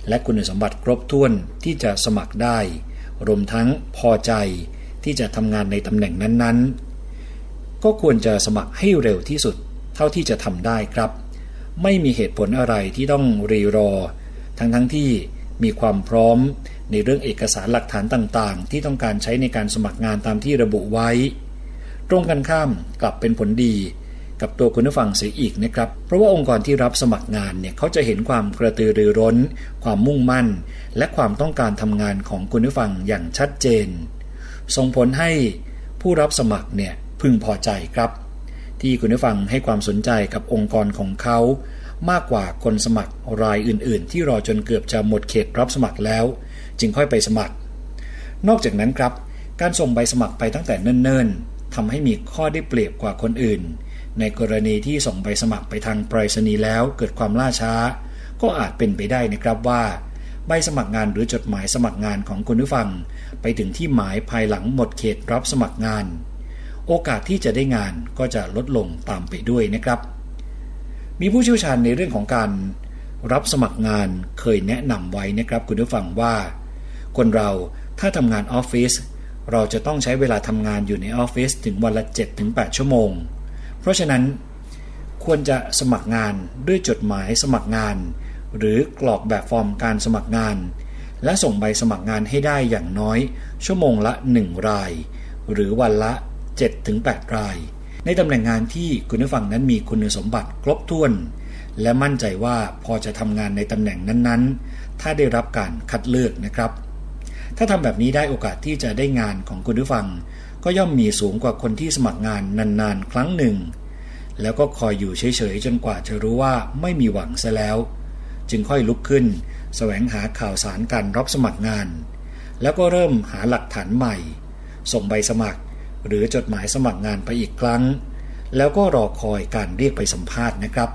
และคุณสมบัติครบถ้วนที่จะสมัครได้ รวมทั้งพอใจที่จะทำงานในตำแหน่งนั้นๆ ก็ควรจะสมัครให้เร็วที่สุดเท่าที่จะทำได้ครับ ไม่มีเหตุผลอะไรที่ต้องรีรอ ทั้งทั้งที่มีความพร้อมในเรื่องเอกสารหลักฐานต่างๆ ที่ต้องการใช้ในการสมัครงานตามที่ระบุไว้ ตรงกันข้ามกลับเป็นผลดี กับตัวคุณผู้ฟังเสียอีกนะครับ เพราะว่าองค์กรที่รับสมัครงานเนี่ยเขาจะเห็นความกระตือรือร้น ความมุ่งมั่น และความต้องการทำงานของคุณผู้ฟังอย่างชัดเจน ส่งผลให้ผู้รับสมัครเนี่ยพึงพอใจครับ ที่คุณผู้ฟังให้ความสนใจกับองค์กรของเขา มากกว่าคนสมัครรายอื่น ๆ ที่รอจนเกือบจะหมดเขตรับสมัครแล้ว จึงค่อยไปสมัคร นอกจากนั้นครับ การส่งใบสมัครไปตั้งแต่เนิ่น ๆทำให้มีข้อได้เปรียบกว่าคนอื่น ในกรณีที่ส่งใบสมัครไปทางไปรษณีย์แล้วเกิดความล่าช้า ก็อาจเป็นไปได้นะครับว่า ใบสมัครงานหรือจดหมายสมัครงานของคุณผู้ฟัง ไปถึงที่หมายภายหลังหมดเขตรับสมัครงาน โอกาสที่จะได้งานก็จะลดลงตามไปด้วยนะครับ มีผู้เชี่ยวชาญในเรื่องของการ รับสมัครงานเคยแนะนำไว้นะครับคุณผู้ฟังว่า คนเราถ้าทำงานออฟฟิศเราจะต้องใช้เวลาทำงานอยู่ในออฟฟิศถึงวันละ 7-8 ชั่วโมง ราะฉะนั้นควรจะสมัครงานด้วยจดหมายสมัครงาน หรือกรอกแบบฟอร์มการสมัครงาน และส่งใบสมัครงานให้ได้อย่างน้อย ชั่วโมงละ 1 ราย หรือวันละ 7-8 ราย ในตำแหน่งงานที่คุณผู้ฟังนั้นมีคุณสมบัติครบถ้วน และมั่นใจว่าพอจะทำงานในตำแหน่งนั้นๆ ถ้าได้รับการคัดเลือกนะครับ ถ้าทำแบบนี้ได้โอกาสที่จะได้งานของคุณผู้ฟัง ก็ย่อมมีสูงกว่าคนที่สมัครงานนานๆ ครั้งหนึ่ง แล้วก็คอยอยู่เฉยๆจนกว่าจะรู้ว่าไม่มีหวังซะแล้ว จึงค่อยลุกขึ้นแสวงหาข่าวสารการรับสมัครงาน แล้วก็เริ่มหาหลักฐานใหม่ ส่งใบสมัคร หรือจดหมายสมัครงานไปอีกครั้ง แล้วก็รอคอยการเรียกไปสัมภาษณ์นะครับ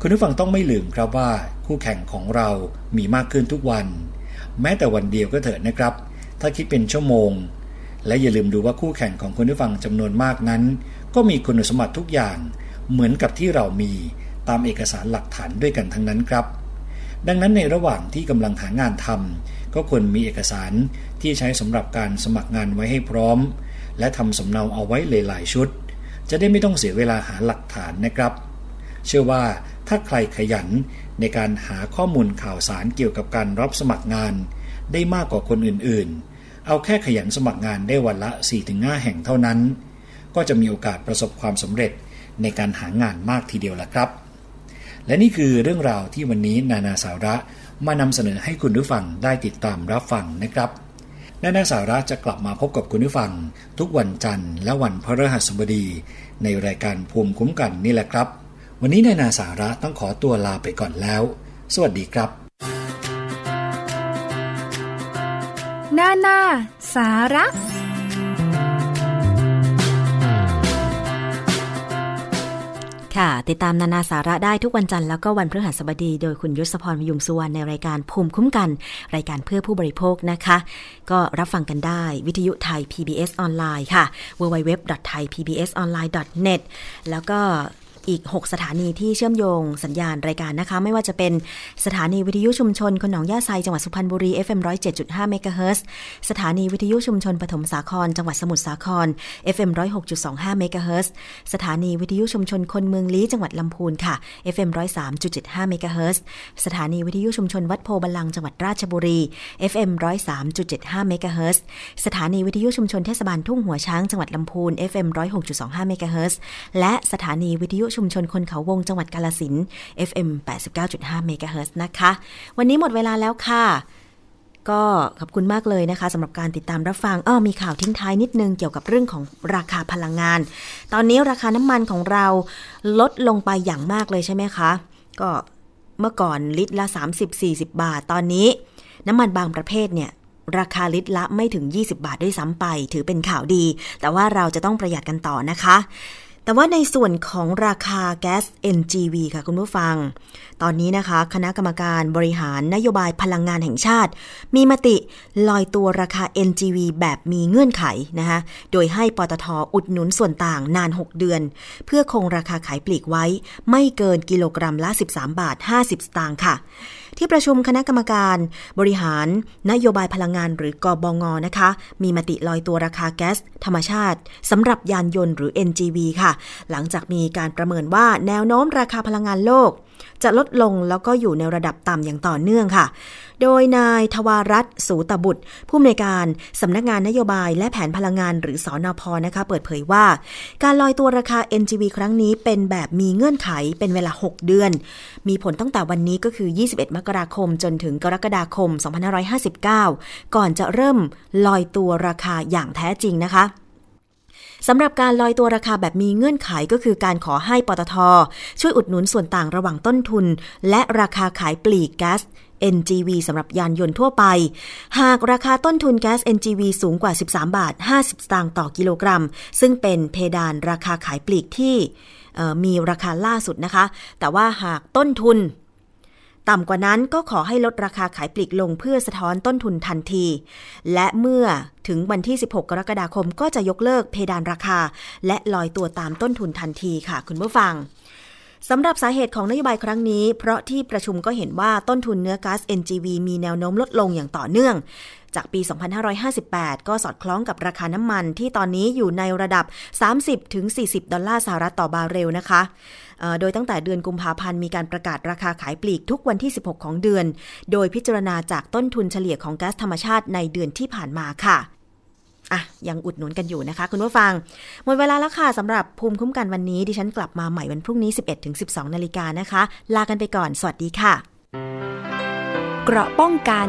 คุณผู้ฟังต้องไม่ลืมครับว่า คู่แข่งของเรามีมากขึ้นทุกวัน แม้แต่วันเดียวก็เถิดนะครับ ถ้าคิดเป็นชั่วโมง และอย่าลืมดูว่าคู่แข่งของคุณผู้ฟังจำนวนมากนั้น ก็มีคุณสมบัติทุกอย่าง เหมือนกับที่เรามีตามเอกสารหลักฐานด้วยกันทั้งนั้นครับ ดังนั้นในระหว่างที่กำลังหางานทำก็ควรมีเอกสารที่ใช้สำหรับการสมัครงานไว้ให้พร้อม และทำสำเนาเอาไว้หลายๆชุด จะได้ไม่ต้องเสียเวลาหาหลักฐานนะครับ เชื่อว่าถ้าใครขยันในการหาข้อมูลข่าวสารเกี่ยวกับการรับสมัครงาน ได้มากกว่าคนอื่นๆ เอาแค่ขยันสมัครงานได้วันละ 4-5 แห่งเท่านั้น ก็จะมีโอกาสประสบความสำเร็จในการหางานมากทีเดียวละครับ และนี่คือเรื่องราวที่วันนี้นานาสาระมานำเสนอให้คุณผู้ฟังได้ติดตามรับฟังนะครับนานาสาระจะกลับมาพบกับคุณผู้ฟัง ทุกวันจันทร์และวันพฤหัสบดี ในรายการภูมิคุ้มกันนี่แหละครับ วันนี้นานาสาระต้องขอตัวลาไปก่อนแล้ว สวัสดีครับ นานาสาระ ค่ะ ติดตามนานาสาระได้ทุกวันจันทร์แล้วก็วันพฤหัสบดี โดยคุณยศพรพยุงสุวรรณในรายการภูมิคุ้มกัน รายการเพื่อผู้บริโภคนะคะ ก็รับฟังกันได้วิทยุไทย PBS ออนไลน์ค่ะ www.thaipbsonline.net แล้วก็ อีก 6 สถานีที่เชื่อมโยงสัญญาณรายการนะคะ ไม่ว่าจะเป็นสถานีวิทยุชุมชนคนหนองย่าไซจังหวัดสุพรรณบุรี FM 107.5เมกะเฮิรตซ์สถานีวิทยุชุมชนปฐมสาคร จังหวัดสมุทรสาคร FM 106.25เมกะเฮิรตซ์สถานีวิทยุชุมชนคนเมืองลี้จังหวัดลำพูนค่ะ FM 103.75เมกะเฮิรตซ์สถานีวิทยุชุมชนวัดโพบาลังจังหวัดราชบุรี FM 103.75เมกะเฮิรตซ์สถานีวิทยุชุมชนเทศบาลทุ่งหัวช้างจังหวัดลำพูน FM 106.25เมกะเฮิรตซ์และสถานีวิทยุชุมชนคนเขาวงจังหวัดกาลสิน FM 89.5เมกะเฮิรตนะคะ วันนี้หมดเวลาแล้วค่ะ ก็ขอบคุณมากเลยนะคะสำหรับการติดตามรับฟังอ้อมีข่าวทิ้งท้ายนิดนึงเกี่ยวกับเรื่องของราคาพลังงาน ตอนนี้ราคาน้ำมันของเราลดลงไปอย่างมากเลยใช่ไหมคะ ก็เมื่อก่อนลิตรละ 30-40 บาท ตอนนี้น้ำมันบางประเภทเนี่ยราคาลิตรละไม่ถึง 20 บาทด้วยซ้ำไป ถือเป็นข่าวดี แต่ว่าเราจะต้องประหยัดกันต่อนะคะ แต่ว่าในส่วนของราคาแก๊ส NGV ค่ะคุณผู้ฟัง ตอนนี้นะคะ คณะกรรมการบริหารนโยบายพลังงานแห่งชาติ มีมติลอยตัวราคา NGV แบบมีเงื่อนไขนะคะโดยให้ปตทอุดหนุนส่วนต่างนาน 6 เดือน เพื่อคงราคาขายปลีกไว้ ไม่เกินกิโลกรัมละ 13 บาท 50 สตางค์ค่ะ ที่ประชุมคณะกรรมการบริหารนโยบายพลังงานหรือกบงนะคะ มีมติลอยตัวราคาแก๊สธรรมชาติสำหรับยานยนต์หรือ NGV ค่ะ หลังจากมีการประเมินว่าแนวโน้มราคาพลังงานโลก จะลดลงแล้วก็อยู่ในระดับต่ำอย่างต่อเนื่องค่ะ โดยนายทวารัตน์สูตบุตร ผู้อำนวยการสำนักงานนโยบายและแผนพลังงานหรือสอนอพนะคะ เปิดเผยว่า การลอยตัวราคา NGV ครั้งนี้เป็นแบบมีเงื่อนไขเป็นเวลา 6 เดือน มีผลตั้งแต่วันนี้ก็คือ 21 มกราคมจนถึงกรกฎาคม 2559 ก่อนจะเริ่มลอยตัวราคาอย่างแท้จริงนะคะ สำหรับการลอยตัวราคาแบบมีเงื่อนไขก็คือการขอให้ปตท ช่วยอุดหนุนส่วนต่างระหว่างต้นทุน และราคาขายปลีกแก๊ส NGV สำหรับยานยนต์ทั่วไป หากราคาต้นทุนแก๊ส NGV สูงกว่า 13 บาท 50 สตางค์ต่อกิโลกรัม ซึ่งเป็นเพดานราคาขายปลีกที่มีราคาล่าสุดนะคะ แต่ว่าหากต้นทุน ต่ำกว่านั้นก็ขอให้ลดราคาขายปลีกลงเพื่อสะท้อนต้นทุนทันที และเมื่อถึงวันที่ 16 กรกฎาคมก็จะยกเลิกเพดานราคา และลอยตัวตามต้นทุนทันทีค่ะ คุณผู้ฟังสำหรับสาเหตุของนโยบายครั้งนี้ เพราะที่ประชุมก็เห็นว่าต้นทุนเนื้อก๊าซ NGV มีแนวโน้มลดลงอย่างต่อเนื่อง จากปี 2558 ก็สอดคล้องกับราคาน้ำมันที่ตอนนี้อยู่ในระดับ 30-40 ดอลลาร์สหรัฐต่อบาร์เรลนะคะโดยตั้งแต่เดือนกุมภาพันธ์มีการประกาศราคาขายปลีกทุกวันที่ 16 ของเดือน โดยพิจารณาจากต้นทุนเฉลี่ยของก๊าซธรรมชาติในเดือนที่ผ่านมาค่ะอะ ยังอุดหนุนกันอยู่นะคะ คุณผู้ฟัง หมดเวลาแล้วค่ะสำหรับภูมิคุ้มกันวันนี้ ดิฉันกลับมาใหม่วันพรุ่งนี้ 11-12 นาฬิกานะคะ ลากันไปก่อน สวัสดีค่ะ เกราะป้องกัน